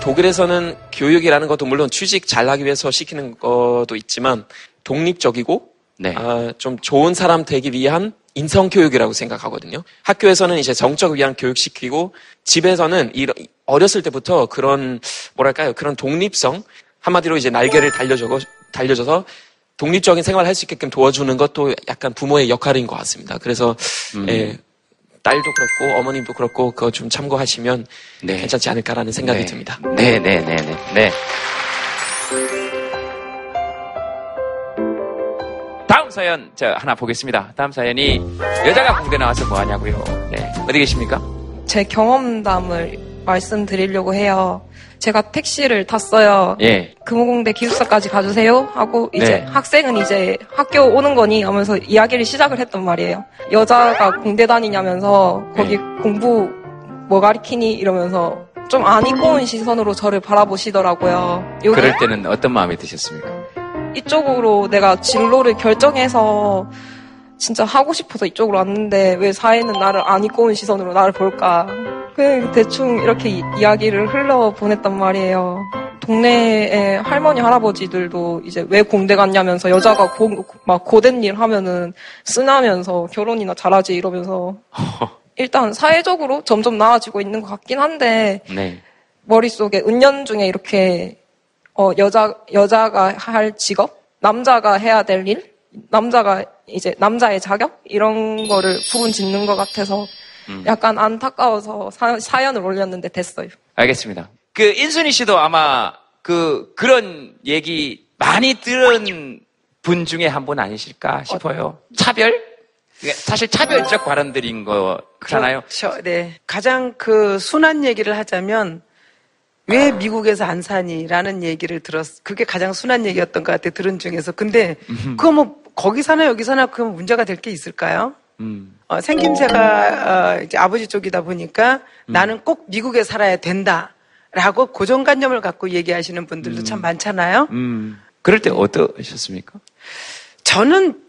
독일에서는 교육이라는 것도 물론 취직 잘하기 위해서 시키는 것도 있지만 독립적이고 네. 아, 좀 좋은 사람 되기 위한 인성 교육이라고 생각하거든요. 학교에서는 이제 정적을 위한 교육 시키고 집에서는 이러- 어렸을 때부터 그런 뭐랄까요 그런 독립성 한마디로 이제 날개를 달려줘 달려줘서 독립적인 생활을 할 수 있게끔 도와주는 것도 약간 부모의 역할인 것 같습니다. 그래서 음. 예, 딸도 그렇고 어머님도 그렇고 그거 좀 참고하시면 괜찮지 않을까라는 생각이 네. 듭니다. 네, 네, 네, 네. 네. 다음 사연 저 하나 보겠습니다. 다음 사연이 여자가 공대 나와서 뭐 하냐고요. 네. 어디 계십니까? 제 경험담을 말씀드리려고 해요. 제가 택시를 탔어요. 예. 금호공대 기숙사까지 가주세요 하고 이제 네. 학생은 이제 학교 오는 거니 하면서 이야기를 시작을 했단 말이에요. 여자가 공대 다니냐면서 거기 공부 뭐 가리키니 이러면서 좀안 이꼬운 시선으로 저를 바라보시더라고요. 여기 그럴 때는 어떤 마음이 드셨습니까? 이쪽으로 내가 진로를 결정해서 진짜 하고 싶어서 이쪽으로 왔는데 왜 사회는 나를 안 이꼬운 시선으로 나를 볼까. 그 대충 이렇게 이- 이야기를 흘러 보냈단 말이에요. 동네에 할머니 할아버지들도 이제 왜 공대 갔냐면서 여자가 고, 막 고된 일 하면은 쓰나면서 결혼이나 잘하지 이러면서 일단 사회적으로 점점 나아지고 있는 것 같긴 한데 네. 머릿속에 은연 중에 이렇게 어, 여자 여자가 할 직업, 남자가 해야 될 일, 남자가 이제 남자의 자격 이런 거를 부분 짓는 것 같아서 음. 약간 안타까워서 사, 사연을 올렸는데 됐어요. 알겠습니다. 그 인순이 씨도 아마 그 그런 얘기 많이 들은 분 중에 한 분 아니실까 싶어요. 차별? 이게 사실 차별적 발언들인 거잖아요. 그렇죠. 네. 가장 그 순한 얘기를 하자면 왜 미국에서 안 사니라는 얘기를 들었. 그게 가장 순한 얘기였던 것 같아요. 들은 중에서. 근데 그거 뭐 거기 사나 여기 사나 그 문제가 될 게 있을까요? 음. 어, 생김새가 어, 이제 아버지 쪽이다 보니까 나는 꼭 미국에 살아야 된다라고 고정관념을 갖고 얘기하시는 분들도 참 많잖아요. 음. 그럴 때 어떠셨습니까? 저는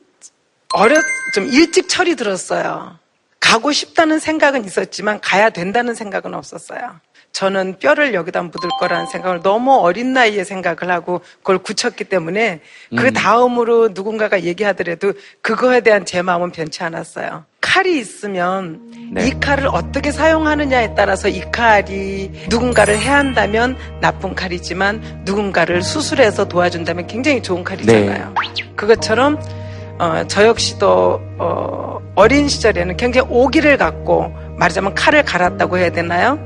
어렸 좀 일찍 철이 들었어요. 가고 싶다는 생각은 있었지만 가야 된다는 생각은 없었어요. 저는 뼈를 여기다 묻을 거라는 생각을 너무 어린 나이에 생각을 하고 그걸 굳혔기 때문에 그 음. 다음으로 누군가가 얘기하더라도 그거에 대한 제 마음은 변치 않았어요. 칼이 있으면 네. 이 칼을 어떻게 사용하느냐에 따라서 이 칼이 누군가를 해한다면 나쁜 칼이지만 누군가를 수술해서 도와준다면 굉장히 좋은 칼이잖아요. 그것처럼 어, 저 역시도 어, 어린 시절에는 굉장히 오기를 갖고 말하자면 칼을 갈았다고 해야 되나요?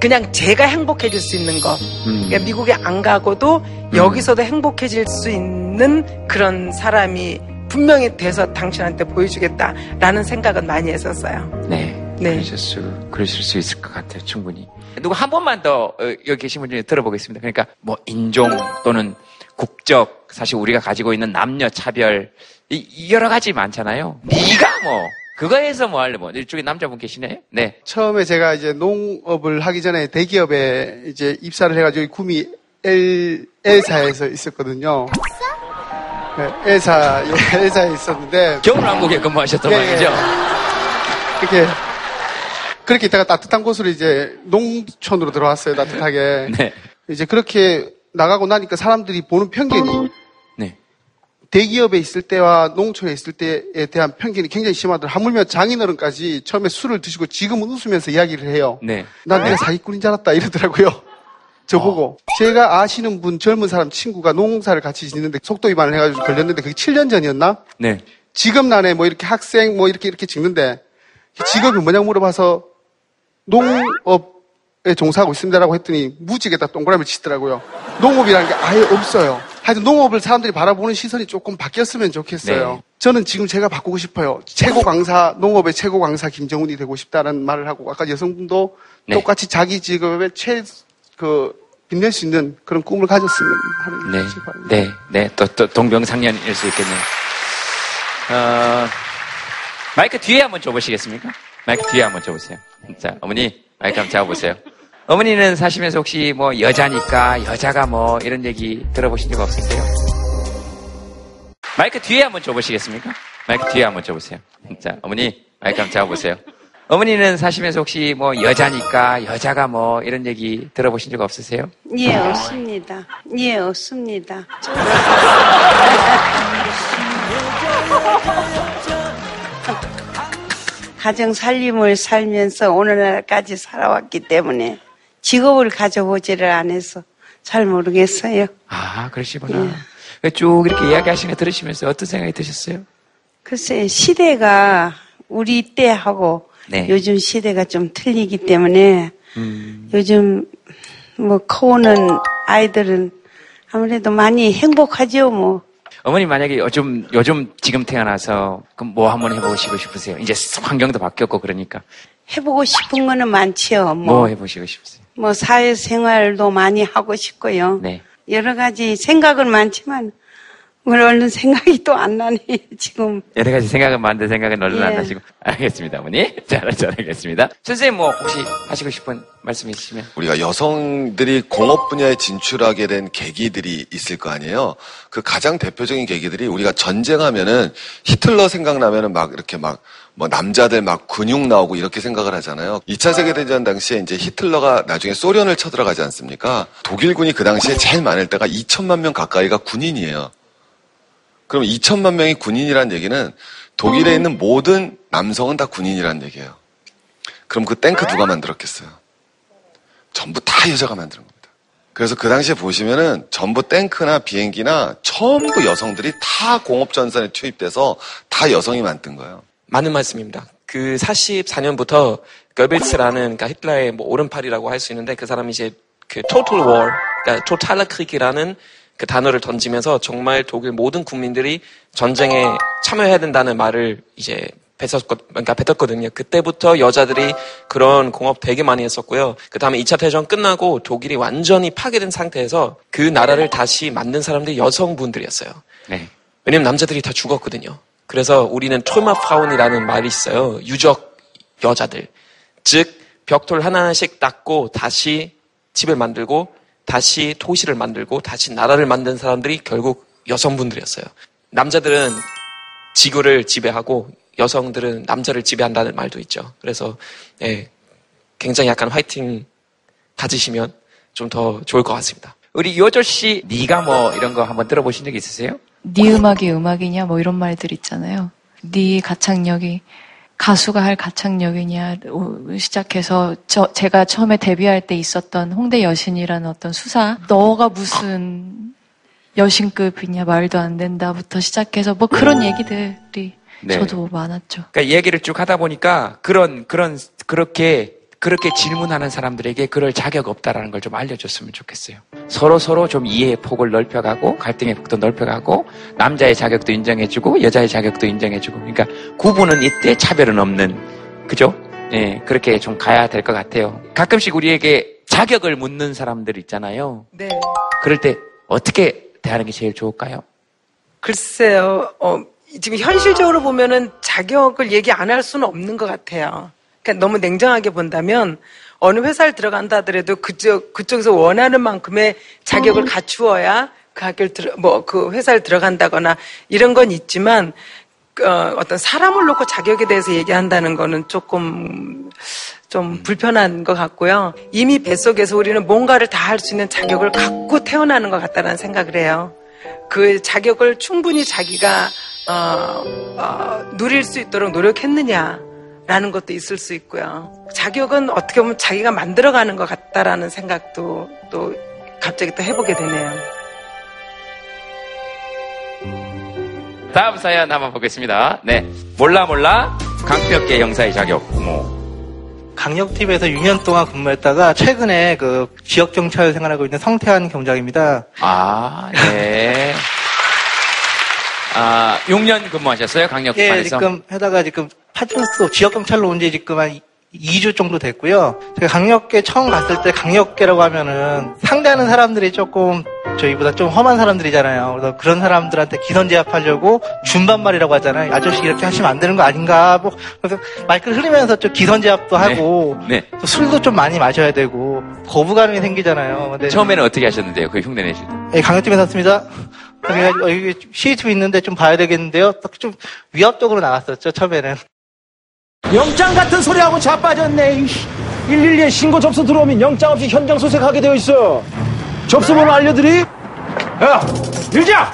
그냥 제가 행복해질 수 있는 거. 음. 그러니까 미국에 안 가고도 여기서도 행복해질 수 있는 그런 사람이 분명히 돼서 당신한테 보여주겠다라는 생각은 많이 했었어요. 네. 그러실 수, 그러실 수 있을 것 같아요, 충분히. 누구 한 번만 더 어, 여기 계신 분 중에 들어보겠습니다. 그러니까 뭐 인종 또는 국적, 사실 우리가 가지고 있는 남녀 차별, 이, 이 여러 가지 많잖아요. 네가 뭐 그거에서 뭐 할래 뭐 이쪽에 남자분 계시네. 네. 처음에 제가 이제 농업을 하기 전에 대기업에 이제 입사를 해가지고 구미 L, L사에서 있었거든요. 네, L사, 예, L사에 있었는데. 겨울왕국에 근무하셨단 예, 말이죠. 그렇게, 그렇게 있다가 따뜻한 곳으로 이제 농촌으로 들어왔어요, 따뜻하게. 네. 이제 그렇게 나가고 나니까 사람들이 보는 편견이. 네. 대기업에 있을 때와 농촌에 있을 때에 대한 편견이 굉장히 심하더라고요. 하물며 장인어른까지 처음에 술을 드시고 지금은 웃으면서 이야기를 해요. 네. 난 네가 사기꾼인 줄 알았다 이러더라고요. 저보고 제가 아시는 분 젊은 사람 친구가 농사를 같이 짓는데 속도 위반을 해가지고 걸렸는데 그게 7년 전이었나? 네. 직업 난에 뭐 이렇게 학생 뭐 이렇게 이렇게 찍는데 직업이 뭐냐고 물어봐서 농업에 종사하고 있습니다라고 했더니 무지개다 동그라미 치더라고요. 농업이라는 게 아예 없어요. 하여튼 농업을 사람들이 바라보는 시선이 조금 바뀌었으면 좋겠어요. 네. 저는 지금 제가 바꾸고 싶어요. 최고 강사, 농업의 최고 강사 김정훈이 되고 싶다는 말을 하고 아까 여성분도 네. 똑같이 자기 직업에 최, 그, 빛낼 수 있는 그런 꿈을 가졌으면 하는 네. 것이 바랍니다. 네. 네. 또, 또 동병상련일 수 있겠네요. 어, 마이크 뒤에 한번 줘보시겠습니까? 마이크 뒤에 한번 줘보세요. 자, 어머니, 마이크 한번 잡아보세요. 어머니는 사시면서 혹시 뭐 여자니까 여자가 뭐 이런 얘기 들어보신 적 없으세요? 마이크 뒤에 한번 줘보시겠습니까? 마이크 뒤에 한번 줘보세요. 자, 어머니, 마이크 한번 잡아보세요. 어머니는 사시면서 혹시 뭐 여자니까 여자가 뭐 이런 얘기 들어보신 적 없으세요? 예, 없습니다. 예, 없습니다. 가정 살림을 살면서 오늘날까지 살아왔기 때문에 직업을 가져보지를 않아서 잘 모르겠어요. 아, 그러시구나. 쭉 이렇게 이야기하시는 거 들으시면서 어떤 생각이 드셨어요? 글쎄, 시대가 우리 때하고 네. 요즘 시대가 좀 틀리기 때문에 음, 요즘 뭐 커오는 아이들은 아무래도 많이 행복하죠, 뭐. 어머니 만약에 요즘 요즘 지금 태어나서 그럼 뭐 한번 해보시고 싶으세요? 이제 환경도 바뀌었고 그러니까 해보고 싶은 거는 많지요. 뭐, 뭐, 해보시고 싶으세요? 뭐 사회생활도 많이 하고 싶고요. 네. 여러 가지 생각은 많지만 뭘 얼른 생각이 또 안 나네, 지금. 여러 가지 생각은 많은데 생각은 얼른 안 예. 나시고. 알겠습니다, 어머니. 잘, 잘하겠습니다. 선생님 뭐 혹시 하시고 싶은 말씀 있으시면? 우리가 여성들이 공업 분야에 진출하게 된 계기들이 있을 거 아니에요. 그 가장 대표적인 계기들이 우리가 전쟁하면은 히틀러 생각나면은 막 이렇게 막 뭐 남자들 막 근육 나오고 이렇게 생각을 하잖아요. 2차 세계대전 당시에 이제 히틀러가 나중에 소련을 쳐들어가지 않습니까? 독일군이 그 당시에 제일 많을 때가 2천만 명 가까이가 군인이에요. 그럼 2천만 명이 군인이라는 얘기는 독일에 있는 모든 남성은 다 군인이라는 얘기예요. 그럼 그 탱크 누가 만들었겠어요? 전부 다 여자가 만드는 겁니다. 그래서 그 당시에 보시면은 전부 탱크나 비행기나 전부 여성들이 다 공업전선에 투입돼서 다 여성이 만든 거예요. 맞는 말씀입니다. 그 44년부터 거벨츠라는 그러니까 히틀러의 뭐 오른팔이라고 할 수 있는데 그 사람이 이제 그 total war, 그러니까 totaler Krieg이라는 그 단어를 던지면서 정말 독일 모든 국민들이 전쟁에 참여해야 된다는 말을 이제 뱉었거, 그러니까 뱉었거든요. 그때부터 여자들이 그런 공업 되게 많이 했었고요. 그 다음에 2차 대전 끝나고 독일이 완전히 파괴된 상태에서 그 나라를 다시 만든 사람들이 여성분들이었어요. 네. 왜냐면 남자들이 다 죽었거든요. 그래서 우리는 토마 파운이라는 말이 있어요. 유적 여자들. 즉, 벽돌 하나하나씩 닦고 다시 집을 만들고 다시 도시를 만들고 다시 나라를 만든 사람들이 결국 여성분들이었어요. 남자들은 지구를 지배하고 여성들은 남자를 지배한다는 말도 있죠. 그래서 예, 굉장히 약간 화이팅 가지시면 좀 더 좋을 것 같습니다. 우리 요조 씨, 네가 뭐 이런 거 한번 들어보신 적 있으세요? 네 음악이 음악이냐 뭐 이런 말들 있잖아요. 네 가창력이 가수가 할 가창력이냐 어, 시작해서 저 제가 처음에 데뷔할 때 있었던 홍대 여신이라는 어떤 수사 너가 무슨 여신급이냐 말도 안 된다부터 시작해서 뭐 그런 얘기들이 네. 저도 많았죠. 그러니까 얘기를 쭉 하다 보니까 그런 그런 그렇게 그렇게 질문하는 사람들에게 그럴 자격 없다라는 걸 좀 알려줬으면 좋겠어요. 서로 서로 좀 이해의 폭을 넓혀가고 갈등의 폭도 넓혀가고 남자의 자격도 인정해주고 여자의 자격도 인정해주고 그러니까 구분은 있대 차별은 없는 그죠? 예 그렇게 좀 가야 될 것 같아요. 가끔씩 우리에게 자격을 묻는 사람들 있잖아요. 네. 그럴 때 어떻게 대하는 게 제일 좋을까요? 글쎄요, 어, 지금 현실적으로 보면은 자격을 얘기 안 할 수는 없는 것 같아요. 그러니까 너무 냉정하게 본다면 어느 회사를 들어간다 하더라도 그쪽, 그쪽에서 원하는 만큼의 자격을 갖추어야 그 학교를 들어, 뭐, 그 회사를 들어간다거나 이런 건 있지만, 어, 어떤 사람을 놓고 자격에 대해서 얘기한다는 거는 조금 좀 불편한 것 같고요. 이미 뱃속에서 우리는 뭔가를 다 할 수 있는 자격을 갖고 태어나는 것 같다는 생각을 해요. 그 자격을 충분히 자기가 어, 어, 누릴 수 있도록 노력했느냐 라는 것도 있을 수 있고요. 자격은 어떻게 보면 자기가 만들어가는 것 같다라는 생각도 또 갑자기 또 해보게 되네요. 다음 사연 한번 보겠습니다. 네. 몰라 몰라 강력계 형사의 자격 부모. 강력팀에서 6년 동안 근무했다가 최근에 그 지역 경찰 생활하고 있는 성태한 경장입니다. 아, 네. 아, 6년 근무하셨어요? 예, 강력반에서? 지금 하다가 지금 파출소 지역 경찰로 온 지 지금 한 2주 정도 됐고요. 제가 강력계 처음 갔을 때 강력계라고 하면은 상대하는 사람들이 조금 저희보다 좀 험한 사람들이잖아요. 그래서 그런 사람들한테 기선 제압하려고 준반말이라고 하잖아요. 아저씨 이렇게 하시면 안 되는 거 아닌가? 뭐 그래서 마이크를 흐리면서 좀 기선 제압도 하고 네. 또 술도 좀 많이 마셔야 되고 거부감이 생기잖아요. 근데 처음에는 어떻게 하셨는데요? 그 흉내 내실 때? 예, 강력팀에 샀습니다. 그래가지고 여기 CCTV 있는데 좀 봐야 되겠는데요. 딱좀 위압적으로 나왔었죠 처음에는. 영장 같은 소리하고 자빠졌네. 이씨. 112에 신고 접수 들어오면 영장 없이 현장 소색하게 되어 있어. 접수 번호 알려드리? 야, 들자!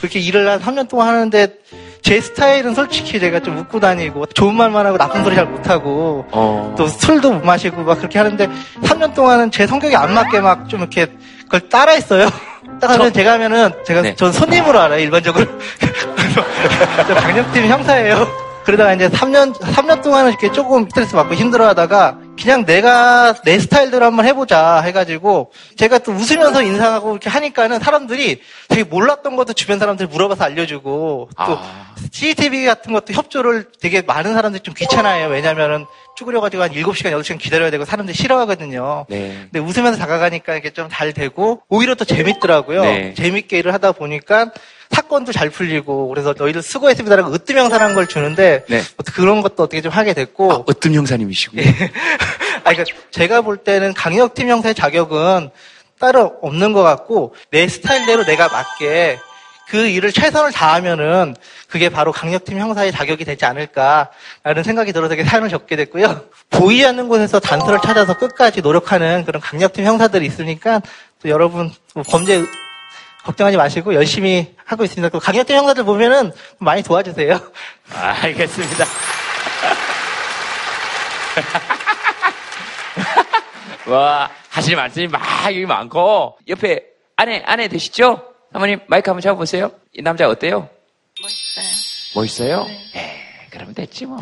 그렇게 일을 한 3년 동안 하는데 제 스타일은 솔직히 제가 좀 웃고 다니고 좋은 말만 하고 나쁜 소리 잘 못하고 어. 또 술도 못 마시고 막 그렇게 하는데 3년 동안은 제 성격이 안 맞게 막 좀 이렇게 그걸 따라했어요. 따라하면 제가 하면은 제가 네. 전 손님으로 알아요 일반적으로. 저 강력팀 형사예요. 그러다가 이제 3년 3년 동안은 이렇게 조금 스트레스 받고 힘들어하다가 그냥 내가 내 스타일대로 한번 해보자 해가지고 제가 또 웃으면서 인사하고 이렇게 하니까는 사람들이 되게 몰랐던 것도 주변 사람들이 물어봐서 알려주고 또 CCTV 같은 것도 협조를 되게 많은 사람들이 좀 귀찮아해요. 왜냐면은 쭈그려가지고 한 7시간, 8시간 기다려야 되고 사람들이 싫어하거든요. 네. 근데 웃으면서 다가가니까 이게 좀 잘 되고 오히려 더 재밌더라고요. 네. 재밌게 일을 하다 보니까 사건도 잘 풀리고 그래서 너희들 수고했습니다라고 으뜸 형사라는 걸 주는데 네. 어떻게 그런 것도 어떻게 좀 하게 됐고 으뜸 형사님이시고. 아, 그러니까 제가 볼 때는 강력팀 형사의 자격은 따로 없는 것 같고 내 스타일대로 내가 맞게 그 일을 최선을 다하면은 그게 바로 강력팀 형사의 자격이 되지 않을까라는 생각이 들어서 이렇게 사연을 적게 됐고요. 보이지 않는 곳에서 단서를 찾아서 끝까지 노력하는 그런 강력팀 형사들이 있으니까 또 여러분 뭐 범죄 걱정하지 마시고 열심히 하고 있습니다. 그 강력팀 형사들 보면은 많이 도와주세요. 아, 알겠습니다. 와, 하실 말씀이 막 여기 많고, 옆에 아내, 아내 되시죠? 사모님, 마이크 한번 잡아보세요. 이 남자 어때요? 멋있어요. 멋있어요? 네. 그러면 됐지 뭐.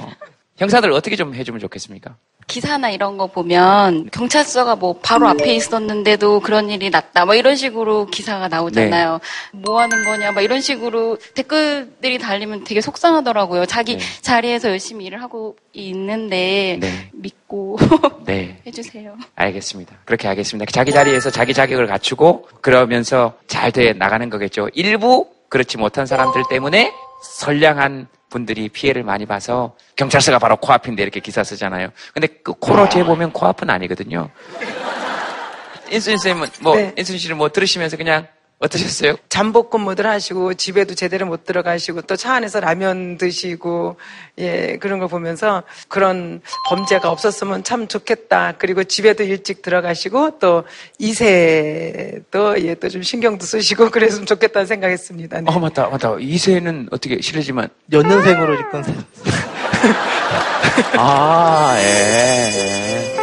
형사들 어떻게 좀 해주면 좋겠습니까? 기사나 이런 거 보면 경찰서가 뭐 바로 앞에 있었는데도 그런 일이 났다. 뭐 이런 식으로 기사가 나오잖아요. 뭐 하는 거냐. 막 이런 식으로 댓글들이 달리면 되게 속상하더라고요. 자기 자리에서 열심히 일을 하고 있는데 네. 믿고 네. 해주세요. 알겠습니다. 그렇게 하겠습니다. 자기 자리에서 자기 자격을 갖추고 그러면서 잘 돼 나가는 거겠죠. 일부 그렇지 못한 사람들 때문에 선량한 분들이 피해를 많이 봐서 경찰서가 바로 코앞인데 이렇게 기사 쓰잖아요. 근데 그 코로 재보면 코앞은 아니거든요. 인순 쌤은 뭐 네. 인순 씨는 뭐 들으시면서 그냥 어떠셨어요? 잠복 근무들 하시고 집에도 제대로 못 들어가시고 또 차 안에서 라면 드시고 예 그런 걸 보면서 그런 범죄가 없었으면 참 좋겠다. 그리고 집에도 일찍 들어가시고 또 이세도 예 또 좀 신경도 쓰시고 그랬으면 좋겠다는 생각했습니다. 네. 어 맞다 맞다 이세는 어떻게 실례지만 연년생으로 지금 아 예. 예.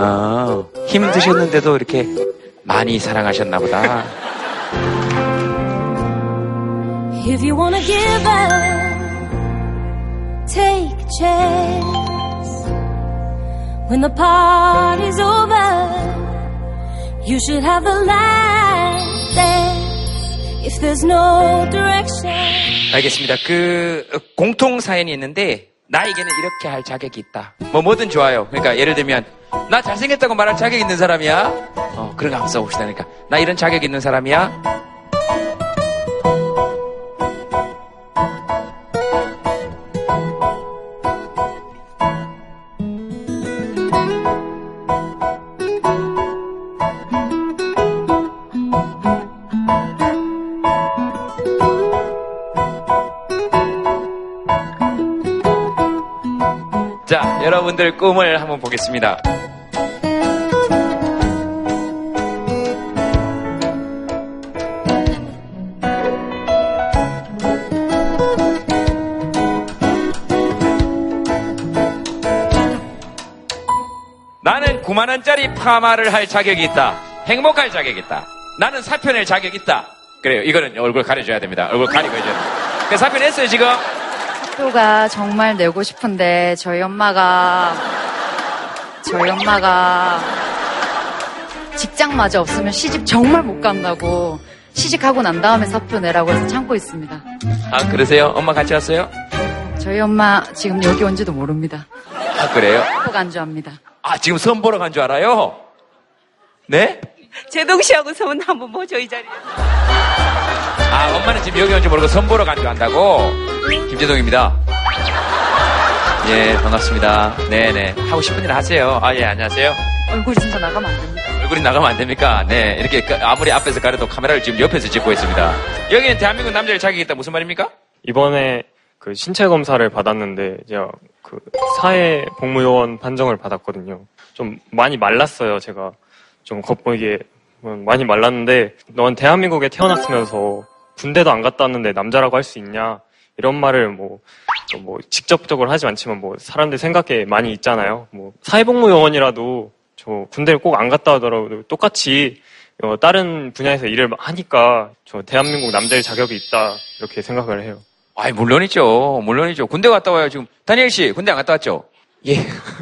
아 힘 드셨는데도 이렇게 많이 사랑하셨나 보다. If you wanna give up, take a chance. When the party's over, you should have the last dance. If there's no direction. 알겠습니다. 그 어, 공통 사연이 있는데 나에게는 이렇게 할 자격이 있다. 뭐 뭐든 좋아요. 그러니까 예를 들면 나 잘생겼다고 말할 자격 있는 사람이야. 어 그런 거 한번 써봅시다. 그러니까 나 이런 자격 있는 사람이야. 자, 여러분들 꿈을 한번 보겠습니다. 나는 9만 원짜리 파마를 할 자격이 있다. 행복할 자격이 있다. 나는 사표 낼 자격이 있다. 그래요. 이거는 얼굴 가려줘야 됩니다. 얼굴 가리고 해줘야 됩니다. 그 사표 냈어요, 지금? 학교가 정말 내고 싶은데 저희 엄마가 저희 엄마가 직장마저 없으면 시집 정말 못 간다고 시집하고 난 다음에 사표 내라고 해서 참고 있습니다. 아, 그러세요? 엄마 같이 왔어요? 저희 엄마 지금 여기 온지도 모릅니다. 아, 그래요? 꼭 안주합니다. 아, 지금 선 보러 간 줄 알아요? 네? 제동 씨하고 서면 한번 보죠, 이 자리에. 아, 엄마는 지금 여기 온지 모르고 선 보러 간 줄 안다고? 김재동입니다. 예, 반갑습니다. 네네. 하고 싶은 일 하세요. 아, 예, 안녕하세요. 얼굴 진짜 나가면 안 됩니다. 얼굴이 나가면 안 됩니까? 네. 이렇게 그- 아무리 앞에서 가려도 카메라를 지금 옆에서 찍고 있습니다. 여기는 대한민국 남자를 자격이 있다. 무슨 말입니까? 이번에 그 신체 검사를 받았는데 제가 그 사회 복무요원 판정을 받았거든요. 좀 많이 말랐어요. 제가 좀 겉보이게 많이 말랐는데 넌 대한민국에 태어났으면서 군대도 안 갔다 왔는데 남자라고 할 수 있냐 이런 말을 뭐, 또뭐 직접적으로 하지 않지만 뭐 사람들 생각에 많이 있잖아요. 뭐 사회복무 요원이라도 저 군대를 꼭 안 갔다 오더라도 똑같이 어, 다른 분야에서 일을 하니까 저 대한민국 남자의 자격이 있다 이렇게 생각을 해요. 아이, 물론이죠. 물론이죠. 군대 갔다 와요. 지금, 다니엘 씨, 군대 안 갔다 왔죠? 예.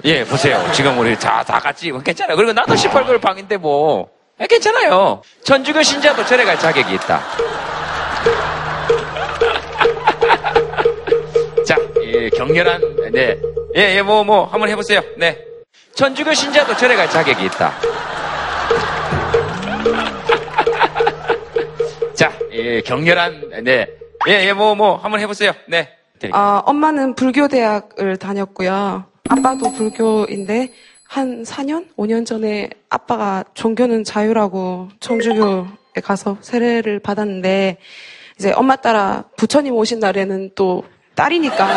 예, 보세요. 지금 우리 다, 다 같이, 괜찮아요. 그리고 나도 18개월 방인데 뭐, 예, 괜찮아요. 천주교 신자도 절에 갈 자격이 있다. 자, 예, 격렬한, 네. 예, 예, 뭐, 뭐, 한번 해보세요. 네. 천주교 신자도 절에 갈 자격이 있다. 자, 예, 격렬한, 네. 예, 예, 뭐, 뭐, 한번 해보세요. 네. 아, 엄마는 불교 대학을 다녔고요. 아빠도 불교인데 한 4년, 5년 전에 아빠가 종교는 자유라고 천주교에 가서 세례를 받았는데 이제 엄마 따라 부처님 오신 날에는 또 딸이니까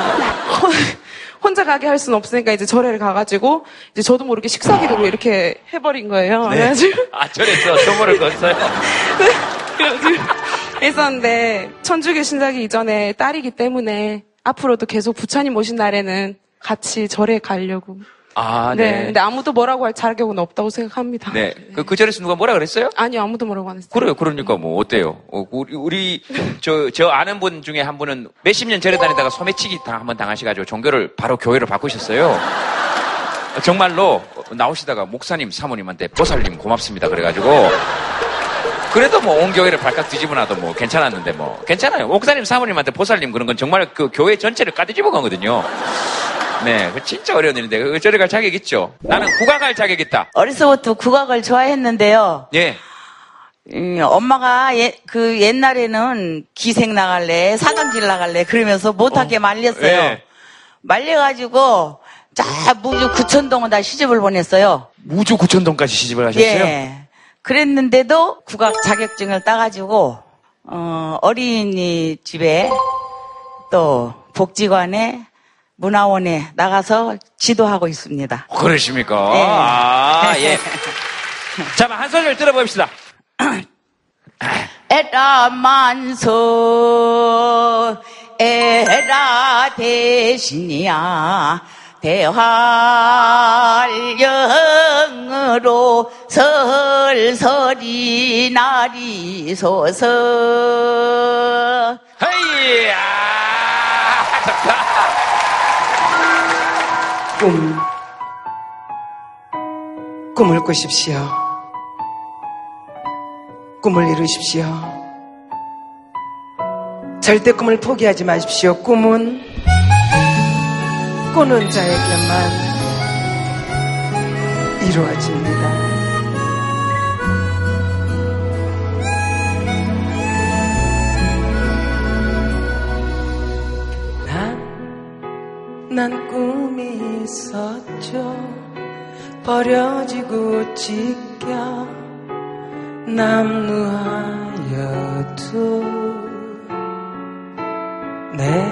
혼자 가게 할 수는 없으니까 이제 절에를 가가지고 이제 저도 모르게 식사기로 이렇게 해버린 거예요. 네. 그래가지고 아, 절에서 소모를 걷어요. 그래가지고 했었는데 천주교 신자기 이전에 딸이기 때문에 앞으로도 계속 부처님 오신 날에는 같이 절에 가려고. 아, 네. 네. 근데 아무도 뭐라고 할 자격은 없다고 생각합니다. 네. 그, 그 절에서 누가 뭐라 그랬어요? 아니요, 아무도 뭐라고 안 했어요. 그래요. 그러니까 뭐 어때요? 어, 우리, 우리 저, 저 아는 분 중에 한 분은 몇십 년 절에 다니다가 소매치기 당 한번 당하셔가지고 종교를 바로 교회로 바꾸셨어요. 정말로 나오시다가 목사님, 사모님한테 보살님 고맙습니다. 그래가지고 그래도 뭐 온 교회를 발칵 뒤집어 놔도 뭐 괜찮았는데 뭐 괜찮아요. 목사님, 사모님한테 보살님 그런 건 정말 그 교회 전체를 까뒤집어 가거든요. 네, 그 진짜 어려운 일인데 그 절에 갈 자격 있죠. 나는 국가 갈 자격 있다. 어려서부터 국악을 좋아했는데요. 예. 음, 엄마가 예- 그 옛날에는 기생 나갈래, 사강질 나갈래 그러면서 못하게 말렸어요. 예. 말려가지고 자 무주 구천동은 다 시집을 보냈어요. 무주 구천동까지 시집을 하셨어요? 예. 그랬는데도 국악 자격증을 따가지고 어, 어린이 집에 또 복지관에 문화원에 나가서 지도하고 있습니다. 그러십니까? 예. 아, 예. 자, 한 소절 들어봅시다. 에라 만서 에라 대신이야 대활영으로 설설이 나리소서 헤이야 꿈 꿈을 꾸십시오. 꿈을 이루십시오. 절대 꿈을 포기하지 마십시오. 꿈은 꾸는 자에게만 이루어집니다. 난, 난 꿈이 있었죠. 버려지고 찢겨 남루하여도 내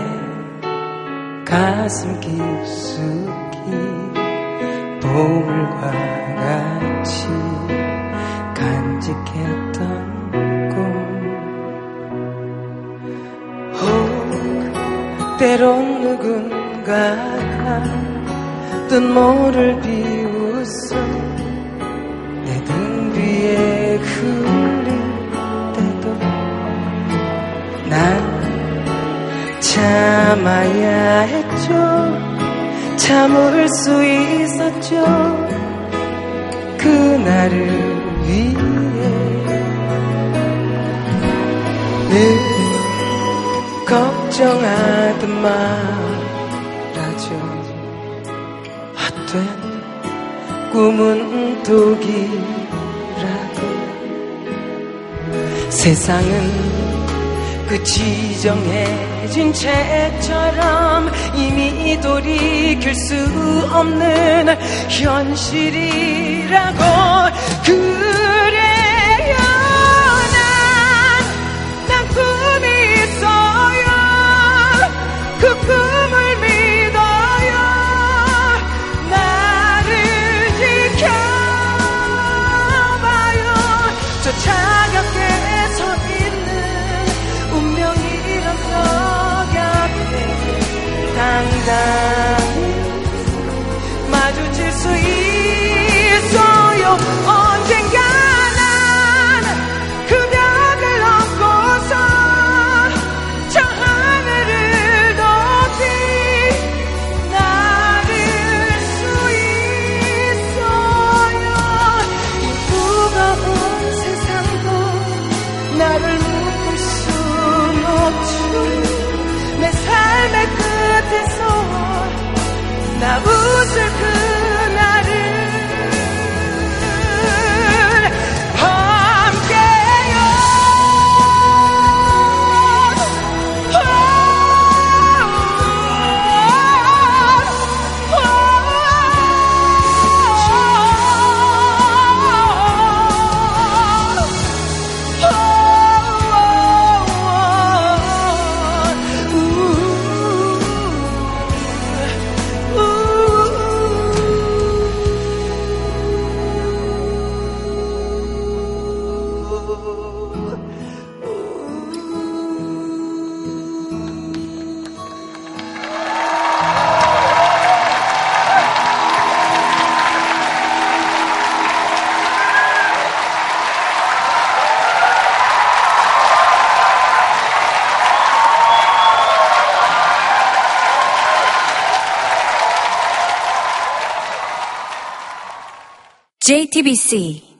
가슴 깊숙이 보물과 같이 간직했던 꿈 때론 누군가가 뜻모를 비웃음 내등 뒤에 흘릴 때도 난 참아야 했죠. 참을 수 있었죠. 그날을 위해. 늘 걱정하듯 말 꿈은 독이라고 세상은 그 지정해진 채처럼 이미 돌이킬 수 없는 현실이라고 그 JTBC